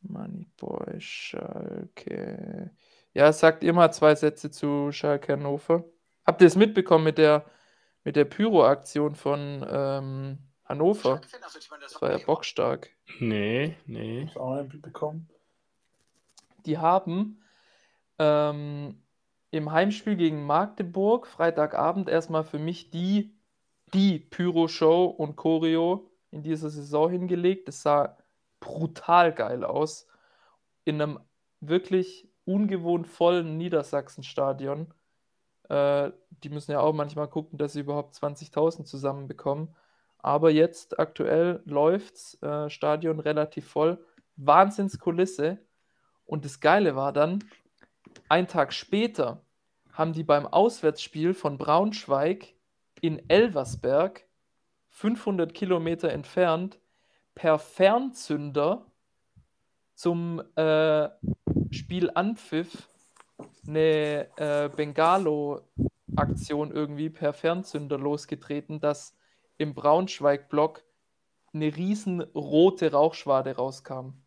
Moneyboy, Schalke. Ja, sagt ihr mal zwei Sätze zu Schalke Hannover. Habt ihr es mitbekommen mit der, mit der Pyro-Aktion von ähm, Hannover? Das war ja bockstark. Nee, nee. Du auch ein Bild bekommen? Die haben ähm, im Heimspiel gegen Magdeburg Freitagabend erstmal für mich die, die Pyro-Show und Choreo in dieser Saison hingelegt. Das sah brutal geil aus. In einem wirklich ungewohnt vollen Niedersachsen-Stadion. Äh, die müssen ja auch manchmal gucken, dass sie überhaupt 20.000 zusammenbekommen. Aber jetzt aktuell läuft's, äh, Stadion relativ voll. Wahnsinnskulisse. Und das Geile war dann, ein Tag später haben die beim Auswärtsspiel von Braunschweig in Elversberg, 500 Kilometer entfernt, per Fernzünder zum äh, Spiel Anpfiff eine äh, Bengalo-Aktion irgendwie per Fernzünder losgetreten, dass im Braunschweig-Block eine riesen rote Rauchschwade rauskam.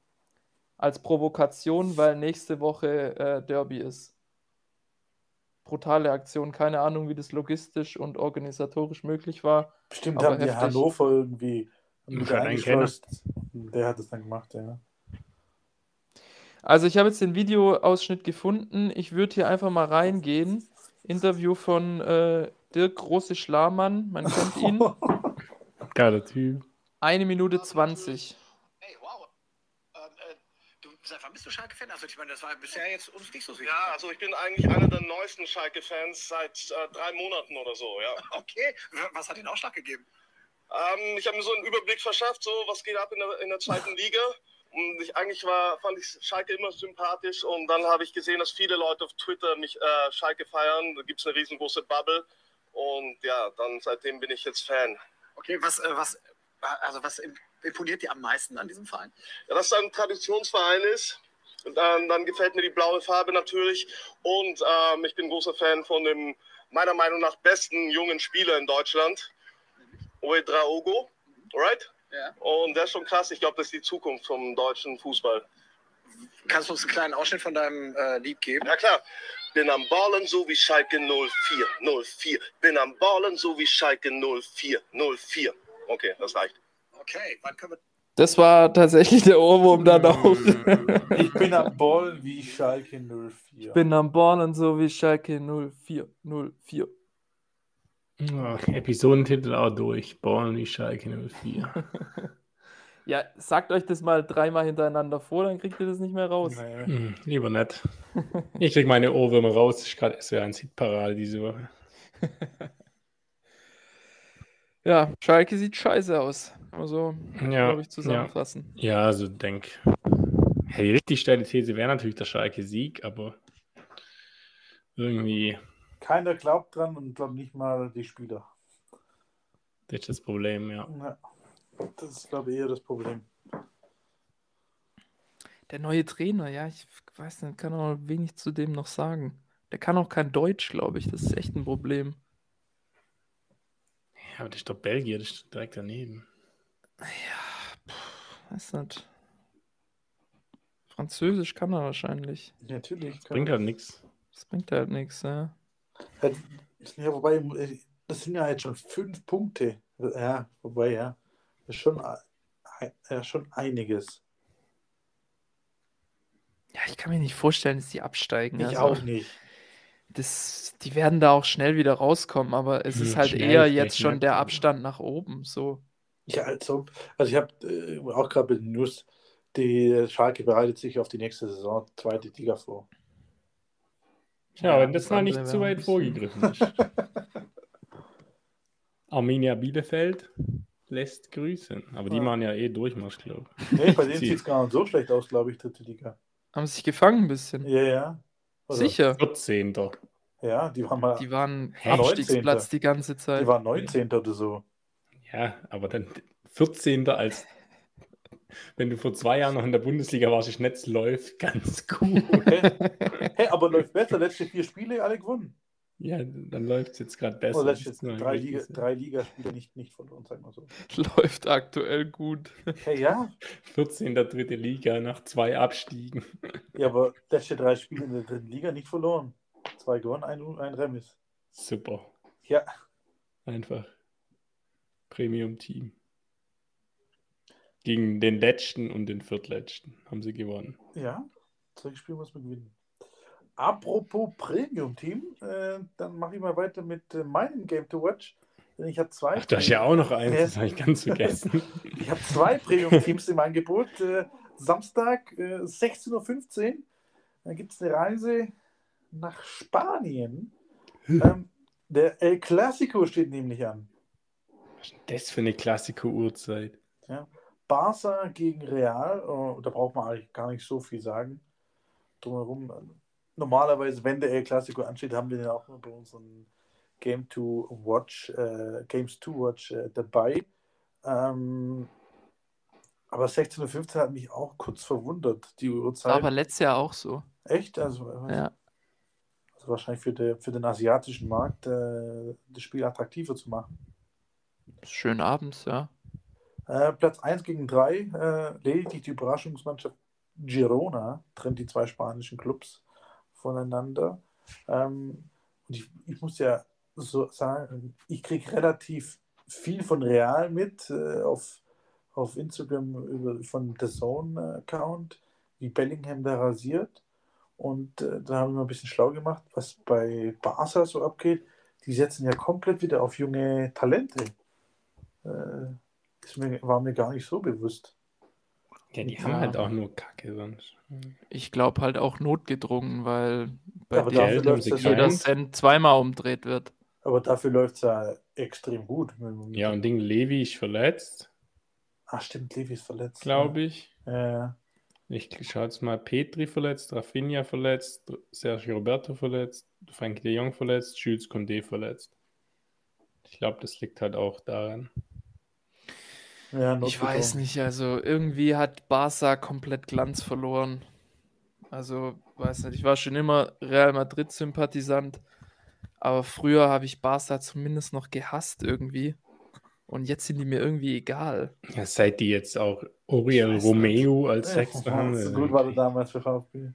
Als Provokation, weil nächste Woche äh, Derby ist. Brutale Aktion, keine Ahnung, wie das logistisch und organisatorisch möglich war. Bestimmt haben die heftig. Hannover irgendwie. Der hat es dann gemacht, ja. Also ich habe jetzt den Videoausschnitt gefunden. Ich würde hier einfach mal reingehen. Interview von äh, Dirk Große Schlamann, man kennt ihn. Geiler Typ. Eine Minute 20. Hey, wow. Ähm, äh, du, seit wann bist du Schalke-Fan? Also ich meine, das war bisher jetzt uns nicht so sicher. Ja, also ich bin eigentlich einer der neuesten Schalke-Fans seit äh, drei Monaten oder so, ja. Okay, was hat den Ausschlag gegeben? Ähm, ich habe mir so einen Überblick verschafft, so was geht ab in der, in der zweiten Liga. Und ich, eigentlich war, fand ich Schalke immer sympathisch und dann habe ich gesehen, dass viele Leute auf Twitter mich äh, Schalke feiern. Da gibt es eine riesengroße Bubble und ja, dann seitdem bin ich jetzt Fan. Okay, was, äh, was, also was imponiert dir am meisten an diesem Verein? Ja, dass es ein Traditionsverein ist. Und dann, dann gefällt mir die blaue Farbe natürlich. Und ähm, ich bin großer Fan von dem meiner Meinung nach besten jungen Spieler in Deutschland, Ouedraogo. Alright? Ja. Und der ist schon krass. Ich glaube, das ist die Zukunft vom deutschen Fußball. Kannst du uns einen kleinen Ausschnitt von deinem äh, Lied geben? Ja klar. Bin am Ballen so wie Schalke 04, 04. Bin am Ballen so wie Schalke 04, 04. Okay, das reicht. Okay, wann können wir Das war tatsächlich der Ohrwurm dann auch. Ich bin am Ball wie Schalke 04. Bin am Ballen so wie Schalke 04, 04. Ach, Episodentitel auch durch. Born wie Schalke 04. Ja, sagt euch das mal dreimal hintereinander vor, dann kriegt ihr das nicht mehr raus. Naja. Hm, lieber nicht. Ich krieg meine Ohrwürmer raus. Ist gerade SWR1 Hitparade diese Woche. Ja, Schalke sieht scheiße aus. Also, Ja, glaube ich, ja. zusammenfassen. Ja, also denk. Ja, die richtig steile These wäre natürlich der Schalke-Sieg, aber irgendwie, Keiner glaubt dran und glaubt nicht mal die Spieler. das ist das Problem, ja. Ja. Das ist, glaube ich, eher das Problem. Der neue Trainer, ja, ich weiß nicht, kann auch wenig zu dem noch sagen. Der kann auch kein Deutsch, glaube ich. Das ist echt ein Problem. Ja, aber das ist doch Belgier, das ist direkt daneben. Weiß nicht. Französisch kann er wahrscheinlich. Natürlich. Das bringt halt nichts. Das bringt halt nichts, ja. Ja, wobei, das sind ja jetzt schon fünf Punkte. Ja, wobei, ja. Das ist schon, ja, schon einiges. Ja, ich kann mir nicht vorstellen, dass die absteigen. Ich also, auch nicht. Das, die werden da auch schnell wieder rauskommen, aber es ist Hm, halt schnell eher vielleicht jetzt schon der Abstand nach oben. So. Ja, also, also ich habe äh, auch gerade mit den News, die Schalke bereitet sich auf die nächste Saison, zweite Liga vor. Ja, wenn das mal andere nicht zu weit vorgegriffen ist. Arminia Bielefeld lässt grüßen. Aber die Ja. machen ja eh Durchmarsch, glaube Nee, bei denen Sie- sieht es gar nicht so schlecht aus, glaube ich, dritte Liga. Haben sich gefangen ein bisschen. Ja, ja. Also, Sicher. ich. 14. Ja, die waren mal, Die waren? Abstiegsplatz die ganze Zeit. die waren 19. oder so. Ja, aber dann 14. als Wenn du vor zwei Jahren noch in der Bundesliga warst, ist nicht läuft ganz gut. Hä? Hä, aber läuft besser. Letzte vier Spiele alle gewonnen. Ja, dann läuft es jetzt gerade besser. Oder letzte Nichts Neues drei, Liga, drei Ligaspiele nicht, nicht verloren, sagen wir so. Läuft aktuell gut. Hey, ja, 14 in der dritten Liga nach zwei Abstiegen. ja, aber letzte drei Spiele in der dritten Liga nicht verloren. Zwei gewonnen, ein, ein Remis. Super. Ja, Einfach. Premium-Team. Gegen den letzten und den viertletzten haben sie gewonnen. ja, solche Spiele muss man gewinnen. Apropos Premium-Team, äh, dann mache ich mal weiter mit äh, meinem Game to Watch. Denn ich habe zwei. Ach, da ist ja auch noch eins, Ja. das habe ich ganz vergessen. Ich habe zwei Premium-Teams im Angebot. Äh, Samstag äh, 16.15 Uhr. Da gibt es eine Reise nach Spanien. Ähm, der El Clasico steht nämlich an. Was ist denn das für eine Klassiko-Uhrzeit? Barca gegen Real. Oh, da braucht man eigentlich gar nicht so viel sagen. Drumherum. Normalerweise, wenn der El Clasico ansteht, haben wir den auch bei unseren Game to Watch, äh, Games to Watch äh, dabei. Ähm, aber 16.15 Uhr hat mich auch kurz verwundert, die Uhrzeit. Aber letztes Jahr auch so. Echt? Also, Ja. also wahrscheinlich für, den- für den asiatischen Markt äh, das Spiel attraktiver zu machen. Schön abends, ja. Äh, Platz 1 gegen 3, äh, lediglich die Überraschungsmannschaft Girona trennt die zwei spanischen Clubs voneinander. Ähm, und ich, ich muss ja so sagen, ich kriege relativ viel von Real mit äh, auf, auf Instagram über, von The Zone-Account, wie Bellingham da rasiert. Und äh, da haben wir ein bisschen schlau gemacht, was bei Barca so abgeht. Die setzen ja komplett wieder auf junge Talente. Äh, mir, war mir gar nicht so bewusst. Ja, die Ja. haben halt auch nur Kacke sonst. Ich glaube halt auch notgedrungen, weil bei Aber die dafür Eltern läuft sie das kein- ja jeder. Cent zweimal umdreht wird. Aber dafür läuft es ja extrem gut. Ja, und Ding Levi ist verletzt, Ach, stimmt, Levi ist verletzt. glaube ich. Ja. Ich schaue jetzt mal, Petri verletzt, Rafinha verletzt, Sergio Roberto verletzt, Frank de Jong verletzt, Jules Condé verletzt. Ich glaube, das liegt halt auch daran. Ja, Ich weiß nicht, also irgendwie hat Barca komplett Glanz verloren. Also, weiß nicht, ich war schon immer Real Madrid-Sympathisant, aber früher habe ich Barca zumindest noch gehasst irgendwie. Und jetzt sind die mir irgendwie egal. Ja, seit die jetzt auch Oriel Romeo als Ja, Sechster haben. so gut war der damals für VfB.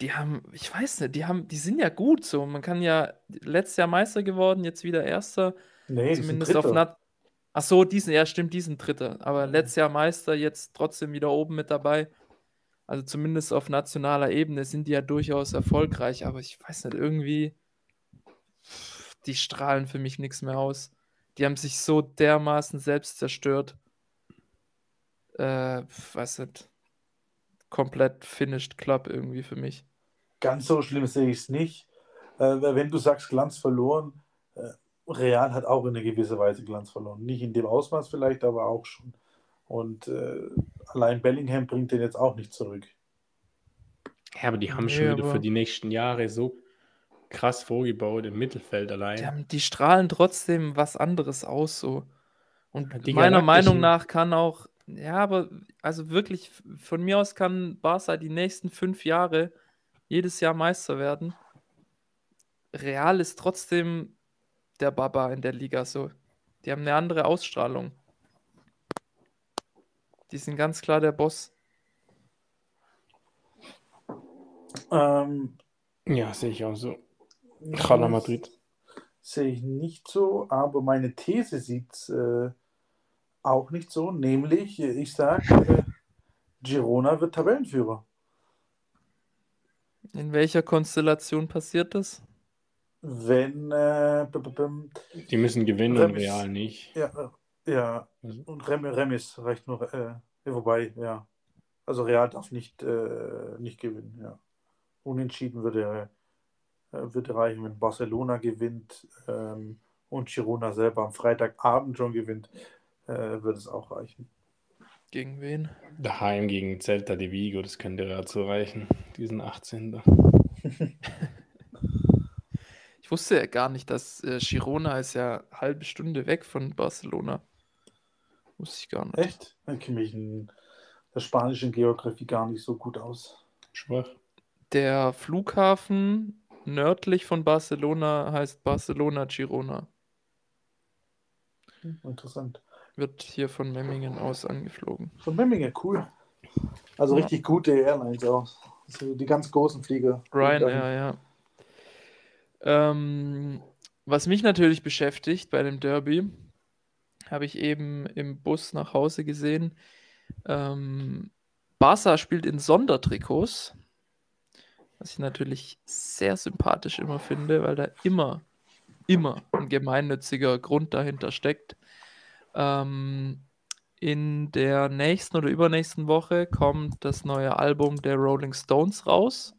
Die haben, ich weiß nicht, die haben, die sind ja gut so. Man kann ja letztes Jahr Meister geworden, jetzt wieder Erster. Nee, Zumindest auf Dritter. Ach so, diesen, ja, stimmt, diesen Dritter. Aber letztes Jahr Meister, jetzt trotzdem wieder oben mit dabei. Also zumindest auf nationaler Ebene sind die ja durchaus erfolgreich, aber ich weiß nicht, irgendwie, die strahlen für mich nichts mehr aus. Die haben sich so dermaßen selbst zerstört. Äh, weiß nicht. Komplett finished Club irgendwie für mich. Ganz so schlimm sehe ich es nicht. Äh, wenn du sagst, Glanz verloren, äh, Real hat auch in einer gewisser Weise Glanz verloren. Nicht in dem Ausmaß vielleicht, aber auch schon. Und äh, allein Bellingham bringt den jetzt auch nicht zurück. Ja, aber die haben Nee, schon wieder aber- für die nächsten Jahre so krass vorgebaut im Mittelfeld Die, allein. haben, die strahlen trotzdem was anderes aus so. Und Ja, die meiner Meinung nach kann auch, ja, aber also wirklich, von mir aus kann Barca die nächsten fünf Jahre jedes Jahr Meister werden. Real ist trotzdem der Baba in der Liga so. Die haben eine andere Ausstrahlung. Die sind ganz klar der Boss. Ähm, Ja, sehe ich auch so. Real Madrid. Sehe ich nicht so, aber meine These sieht äh, auch nicht so. Nämlich, äh, ich sage, äh, Girona wird Tabellenführer. In welcher Konstellation passiert das? Wenn, äh, b- b- b- Die müssen gewinnen und Remis. Real nicht. ja, äh, ja, und Rem, Remis reicht nur, äh, wobei, ja. Also Real darf nicht, äh, nicht gewinnen, ja. Unentschieden würde, äh, würde reichen, wenn Barcelona gewinnt ähm, und Girona selber am Freitagabend schon gewinnt, äh, würde es auch reichen. Gegen wen? daheim gegen Celta de Vigo, das könnte Real so reichen. Diesen 18. Ich wusste ja gar nicht, dass äh, Girona ist ja eine halbe Stunde weg von Barcelona. Wusste ich gar nicht. Echt? Dann kenne ich ein der spanischen Geografie gar nicht so gut aus. Schwach. Der Flughafen nördlich von Barcelona heißt Barcelona Girona. Hm, Interessant. Wird hier von Memmingen aus angeflogen. Von Memmingen, cool. Also Ja. richtig gute Airlines auch. Also die ganz großen Flieger. Ryanair, ja. Ähm, was mich natürlich beschäftigt bei dem Derby, habe ich eben im Bus nach Hause gesehen. Ähm, Barca spielt in Sondertrikots, was ich natürlich sehr sympathisch immer finde, weil da immer, immer ein gemeinnütziger Grund dahinter steckt. Ähm, in der nächsten oder übernächsten Woche kommt das neue Album der Rolling Stones raus.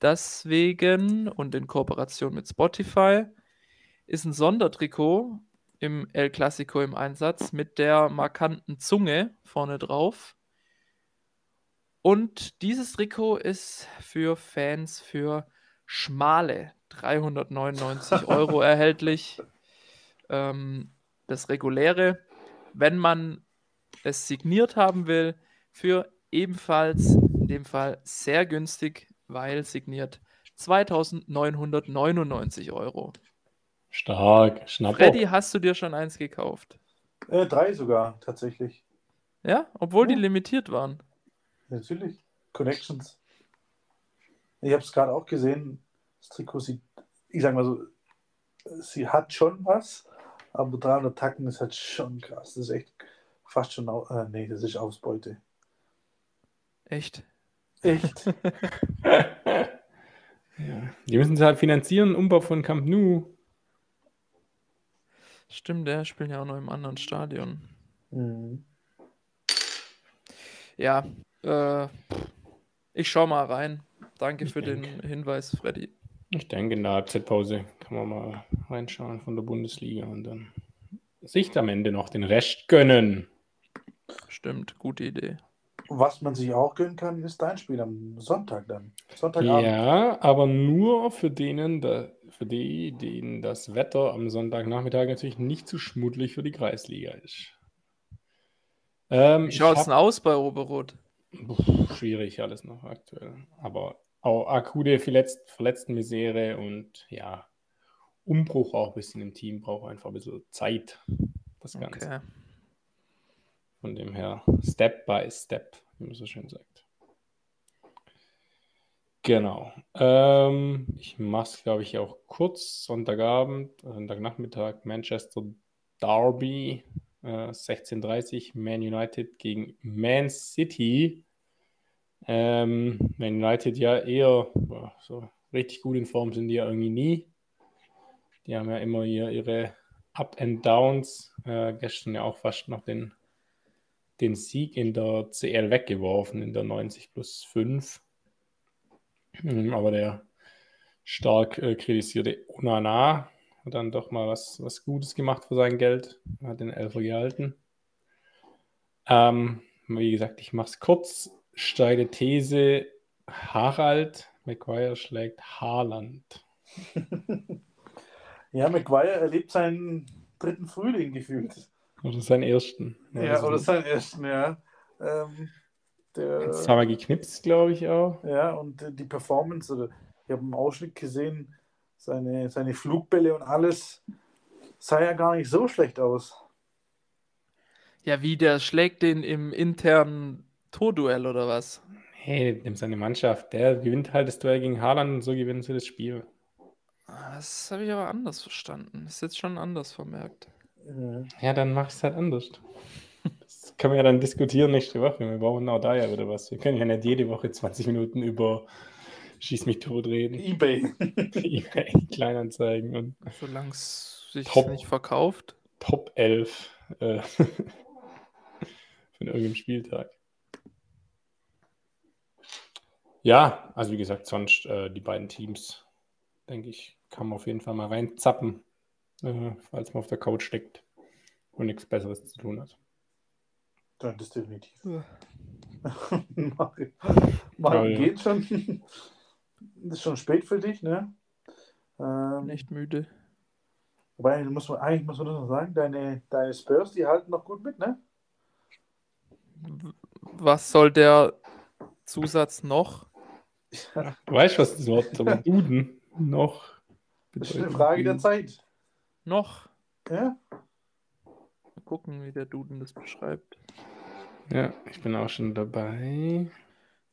Deswegen und in Kooperation mit Spotify ist ein Sondertrikot im El Clasico im Einsatz mit der markanten Zunge vorne drauf. Und dieses Trikot ist für Fans für schmale 399 Euro erhältlich. Ähm, das reguläre, wenn man es signiert haben will, für ebenfalls in dem Fall sehr günstig, weil signiert 2999 Euro. Stark. Schnapper. Freddy, hast du dir schon eins gekauft? Äh, drei sogar, tatsächlich. Ja, obwohl die Ja. limitiert waren. Natürlich. Connections. Ich habe es gerade auch gesehen. Das Trikot sieht, ich sag mal so, sie hat schon was, aber 300 Tacken ist halt schon krass. Das ist echt fast schon, äh, nee, das ist Ausbeute. Echt? Echt? ja. Die müssen sie halt finanzieren, Umbau von Camp Nou. Stimmt, der spielt ja auch noch im anderen Stadion. mhm. Ja, äh, ich schau mal rein. Danke Ich für den denke. Hinweis, Freddy. Ich denke, in der Halbzeitpause kann man mal reinschauen von der Bundesliga und dann sich am Ende noch den Rest gönnen. Stimmt, gute Idee. Was man sich auch gönnen kann, ist dein Spiel am Sonntag dann. Sonntagabend. Ja, aber nur für denen, da, für die, denen das Wetter am Sonntagnachmittag natürlich nicht zu schmuddelig für die Kreisliga ist. Ähm, Wie ich schaut's hab- denn aus bei Oberrot? Puh, schwierig alles noch aktuell. Aber auch akute Verletzt Verletztenmisere und ja, Umbruch auch ein bisschen im Team braucht einfach ein bisschen Zeit. Das Ganze. Okay. Von dem her, Step by Step, wie man so schön sagt. Genau. Ähm, ich mache es, glaube ich, auch kurz. Sonntagabend, Sonntagnachmittag, Manchester Derby, äh, 16.30 Man United gegen Man City. Ähm, Man United ja eher boah, so richtig gut in Form sind die ja irgendwie nie. Die haben ja immer hier ihre Up and Downs. Äh, gestern ja auch fast noch den, den Sieg in der CL weggeworfen, in der 90 plus 5. Mhm, Aber der stark äh, kritisierte Onana hat dann doch mal was, was Gutes gemacht für sein Geld. Hat den Elfer gehalten. Ähm, wie gesagt, ich mache es kurz. Steile These: Harald Maguire schlägt Haaland. Ja, Maguire erlebt seinen dritten Frühling gefühlt. Oder seinen ersten. Ja, Also, oder seinen ersten, ja. Ähm, der, Jetzt haben wir geknipst, glaube ich auch. ja, und die Performance, oder ich habe im Ausschnitt gesehen, seine, seine Flugbälle und alles sah ja gar nicht so schlecht aus. Ja, wie der schlägt den im internen Torduell oder was? Hey, nimm seine Mannschaft. Der gewinnt halt das Duell gegen Haaland und so gewinnen sie das Spiel. Ah, Das habe ich aber anders verstanden. Ist jetzt schon anders vermerkt. Mhm. Ja, dann mach es halt anders. Das können wir ja dann diskutieren nächste Woche. Wir brauchen auch da ja wieder was. Wir können ja nicht jede Woche 20 Minuten über Schieß mich tot reden. Ebay. eBay, Kleinanzeigen und Solange es sich Top. nicht verkauft. Top 11 äh, von irgendeinem Spieltag. Ja, also wie gesagt, sonst äh, die beiden Teams, denke ich, kann man auf jeden Fall mal reinzappen, äh, falls man auf der Couch steckt und nichts Besseres zu tun hat. Ja, das definitiv. Ja. Mario, Ja, Mario ja. geht schon. Das ist schon spät für dich, ne? Ähm, Nicht müde. Wobei, muss man, eigentlich muss man das noch sagen, deine, deine Spurs, die halten noch gut mit, ne? Was soll der Zusatz noch? Du weißt, was das Wort zum Duden noch Das ist eine Frage der? Zeit. Noch? Ja? Mal gucken, wie der Duden das beschreibt. Ja, ich bin auch schon dabei.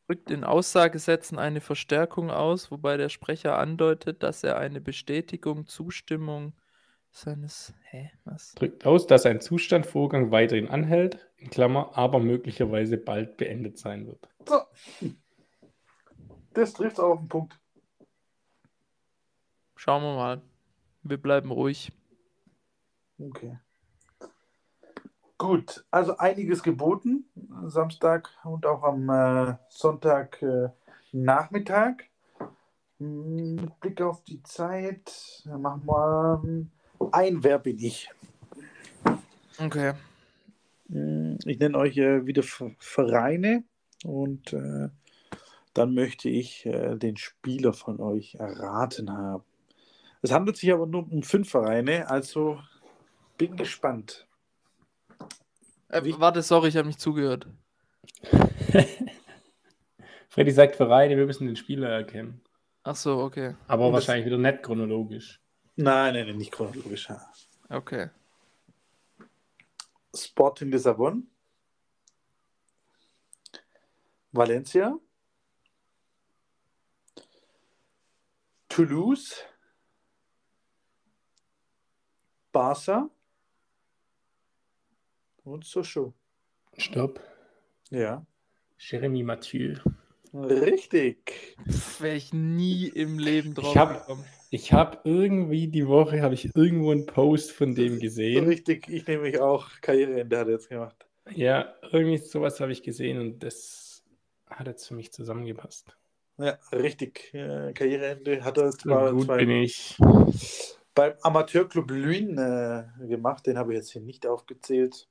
Drückt in Aussagesätzen eine Verstärkung aus, wobei der Sprecher andeutet, dass er eine Bestätigung, Zustimmung seines. Hä? Was? Drückt aus, dass ein Zustandvorgang weiterhin anhält, in Klammer, aber möglicherweise bald beendet sein wird. So. Das trifft auf den Punkt. Schauen wir mal. Wir bleiben ruhig. Okay. Gut, also einiges geboten, Samstag und auch am äh, Sonntag äh, Nachmittag. Hm, Mit Blick auf die Zeit, machen wir ein Wer bin ich. Okay. Hm, Ich nenne euch äh, wieder Ver- Vereine und äh, dann möchte ich äh, den Spieler von euch erraten haben. Es handelt sich aber nur um fünf Vereine, also bin gespannt. Äh, warte, sorry, ich habe nicht zugehört. Freddy sagt Vereine, wir müssen den Spieler erkennen. Ach so, okay. Aber Und das- wahrscheinlich wieder nicht chronologisch. Nein, nein, nein, nicht chronologisch. ja. Okay. Sporting Lissabon, Valencia, Toulouse, Barca und Sochaux. Stopp. Ja, Jeremy Mathieu. richtig. Wäre ich nie im Leben drauf Ich hab- gekommen. Ich habe irgendwie die Woche habe ich irgendwo einen Post von dem gesehen. Richtig, ich nehme mich auch. Karriereende hat er jetzt gemacht. Ja, irgendwie sowas habe ich gesehen und das hat jetzt für mich zusammengepasst. Ja, richtig. Äh, Karriereende hat er zwar, gut zwar bin ich. beim Amateurclub Luynes äh, gemacht. Den habe ich jetzt hier nicht aufgezählt.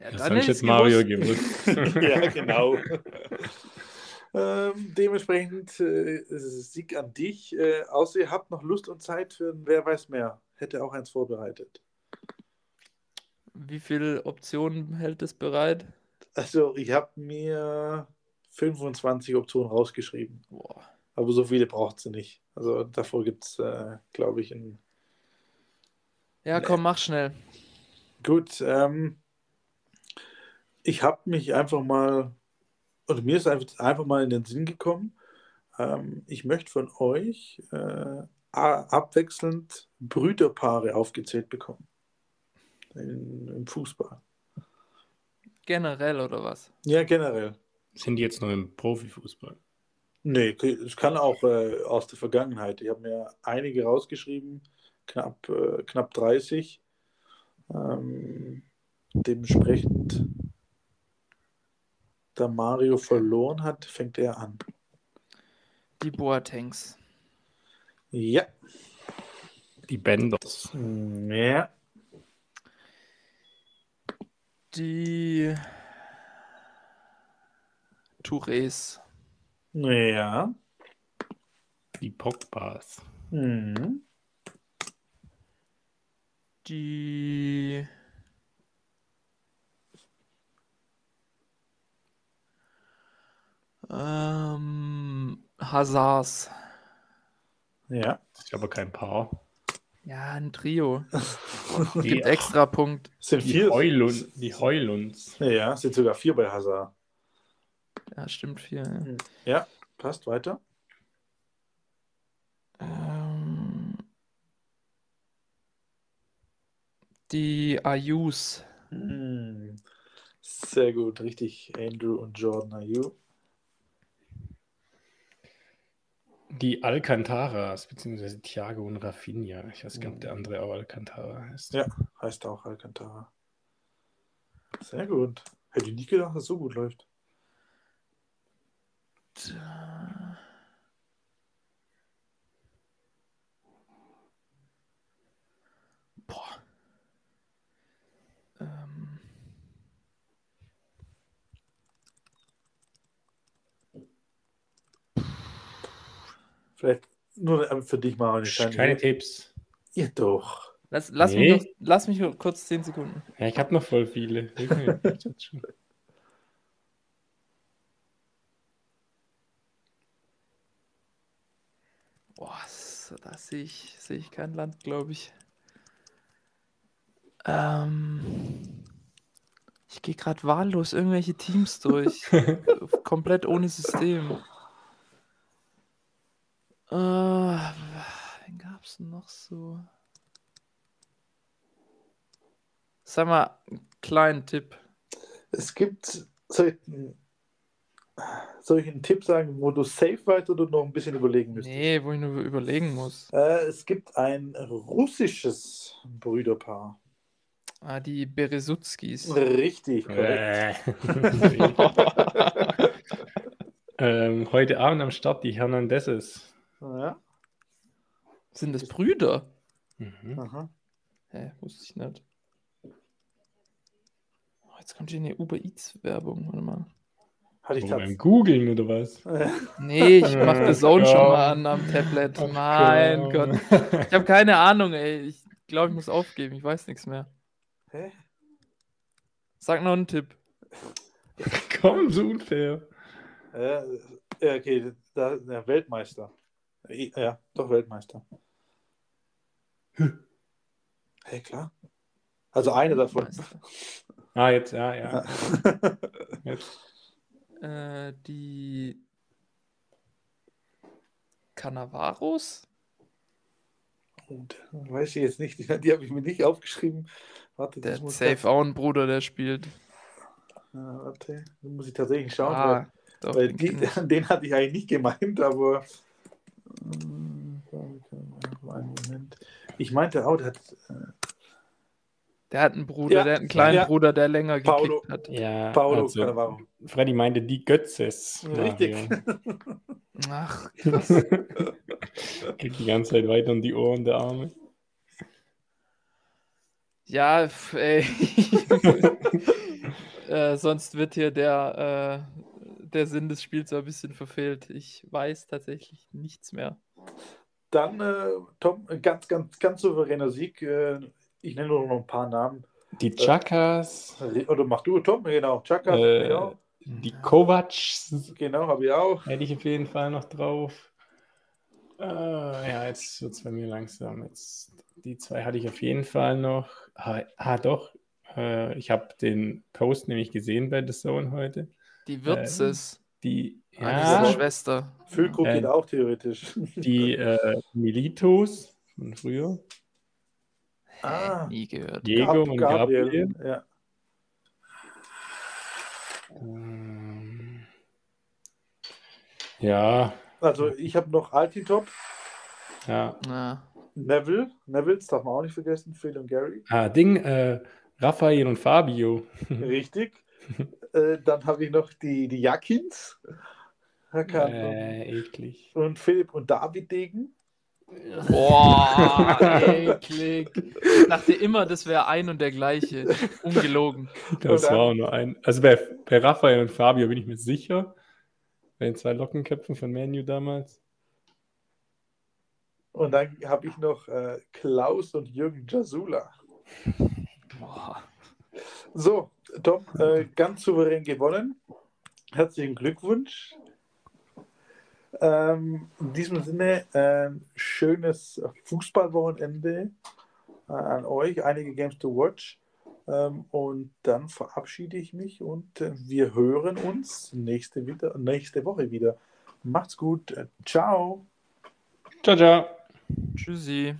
Ja, Das dann habe ich jetzt Mario gewusst. gewusst. ja, genau. ähm, dementsprechend äh, Sieg an dich. Äh, außer ihr habt noch Lust und Zeit für ein Wer weiß mehr. Hätte auch eins vorbereitet. Wie viele Optionen hält es bereit? Also, ich habe mir 25 Optionen rausgeschrieben. Boah. Aber so viele braucht sie nicht. Also, davor gibt es, äh, glaube ich, ein. Ja, komm, mach schnell. Gut, ähm, ich habe mich einfach mal, oder mir ist einfach, einfach mal in den Sinn gekommen, ähm, ich möchte von euch äh, abwechselnd Brüderpaare aufgezählt bekommen. In, Im Fußball. Generell oder was? Ja, generell. Sind die jetzt noch im Profifußball? Nee, es kann auch äh, aus der Vergangenheit. Ich habe mir einige rausgeschrieben, knapp, äh, knapp 30. Ähm, dementsprechend, da Mario verloren hat, fängt er an. Die Boatengs. Ja. Die Benders. Ja. Die Tourés. Ja. Die Pogbas. Mhm. Die ähm, Hazards. Ja. Das ist aber kein Paar. Ja, ein Trio. Die, Gibt extra Punkt. Sind die, vier. Heulund, die Heulunds. Ja, sind sogar vier bei Hazard. Ja, stimmt vier. Ja. Ja, passt weiter. Ähm, die Ayus. Mhm. Sehr gut, richtig. Andrew und Jordan Ayew. Die Alcantaras, beziehungsweise Thiago und Rafinha. Ich weiß gar nicht, ob der andere auch Alcantara heißt. Ja. Heißt auch Alcantara. Sehr gut. Hätte ich nicht gedacht, dass es so gut läuft. Boah. Vielleicht nur für dich mal eine kleine. Keine Tipps. Ja, doch. Lass, lass, nee. mich, noch, lass mich kurz 10 Sekunden. Ja, ich habe noch voll viele. Boah, so, da sehe ich, seh ich kein Land, glaube ich. Ähm, ich gehe gerade wahllos irgendwelche Teams durch. komplett ohne System. Äh, wen gab es noch so? Sag mal, einen kleinen Tipp. Es gibt, soll ich, soll ich einen Tipp sagen, wo du safe weißt oder noch ein bisschen überlegen müsstest? Nee, wo ich nur überlegen muss. Äh, es gibt ein russisches Brüderpaar. Ah, die Beresutskis. Richtig, korrekt. Äh. ähm, heute Abend am Start die Hernandezes. Ja. Sind das Brüder? Mhm. Aha. Hä, wusste ich nicht. Oh, jetzt kommt hier eine Uber Eats Werbung. Warte mal. Hatte ich Oh, beim tatsächlich. Googeln oder was? Nee, ich mach The Zone schon mal an am Tablet. Ach, mein komm. Gott. Ich habe keine Ahnung, ey. Ich glaube, ich muss aufgeben. Ich weiß nichts mehr. Hä? Sag noch einen Tipp. Komm, so unfair. Ja, okay, da, der Weltmeister. Ja, doch Weltmeister. Hey, klar. Also eine davon. Ah, jetzt, ja, ja. Jetzt. Äh, die Cannavaros? Und, weiß ich jetzt nicht, die, die habe ich mir nicht aufgeschrieben. Warte, Der safe auch einen Bruder, der spielt. Ja, warte, da muss ich tatsächlich schauen. Ah, doch, weil den die, den hatte ich eigentlich nicht gemeint, aber. Einen Moment. Ich meinte auch, der hat. äh, Der hat einen Bruder, Ja, der hat einen kleinen ja. Bruder, der länger Paolo. gekickt hat. Ja, Paolo also, Cannavaro. Freddy meinte die Götzes. Richtig. Ach, Mario. Kriegt die ganze Zeit weiter um die Ohren der Arme. Ja, ey. äh, sonst wird hier der, äh, der Sinn des Spiels so ein bisschen verfehlt. Ich weiß tatsächlich nichts mehr. Dann, äh, Tom, ein ganz, ganz, ganz souveräner Sieg. Äh, ich nenne nur noch ein paar Namen. Die Chakas, Oder mach du, Tom, genau. Chaka, äh, genau. die Kovacs Genau, habe ich auch. hätte ich auf jeden Fall noch drauf. Äh, ja, jetzt wird es bei mir langsam. Jetzt, die zwei hatte ich auf jeden Fall noch. Ah, ah doch. Äh, ich habe den Post nämlich gesehen bei The Zone heute. Die Würzes. Die, Ah, die ja, Schwester. Füllkrug Äh, geht auch theoretisch. die äh, Militos von früher. Ah. Nie gehört. Diego und Gabriel. Ja. Ähm, ja, Also ich habe noch Altitop, ja. Na, Neville. Neville, das darf man auch nicht vergessen, Phil und Gary. Ah, Ding, äh, Raphael und Fabio. Richtig. äh, dann habe ich noch die, die Jakins. Äh, eklig. und Philipp und David Degen. Boah, eklig. Ich dachte immer, das wäre ein und der gleiche. Ungelogen. Das dann- war auch nur ein. Also bei, bei Raphael und Fabio bin ich mir sicher. Bei den zwei Lockenköpfen von Manu damals. Und dann habe ich noch äh, Klaus und Jürgen Jasula. Boah. So, Tom, äh, ganz souverän gewonnen. Herzlichen Glückwunsch. Ähm, in diesem Sinne, ein schönes Fußballwochenende äh, an euch, einige Games to watch. Ähm, und dann verabschiede ich mich und äh, wir hören uns nächste, wieder, nächste Woche wieder. Macht's gut. Äh, ciao. Ciao, ciao. Tschüssi.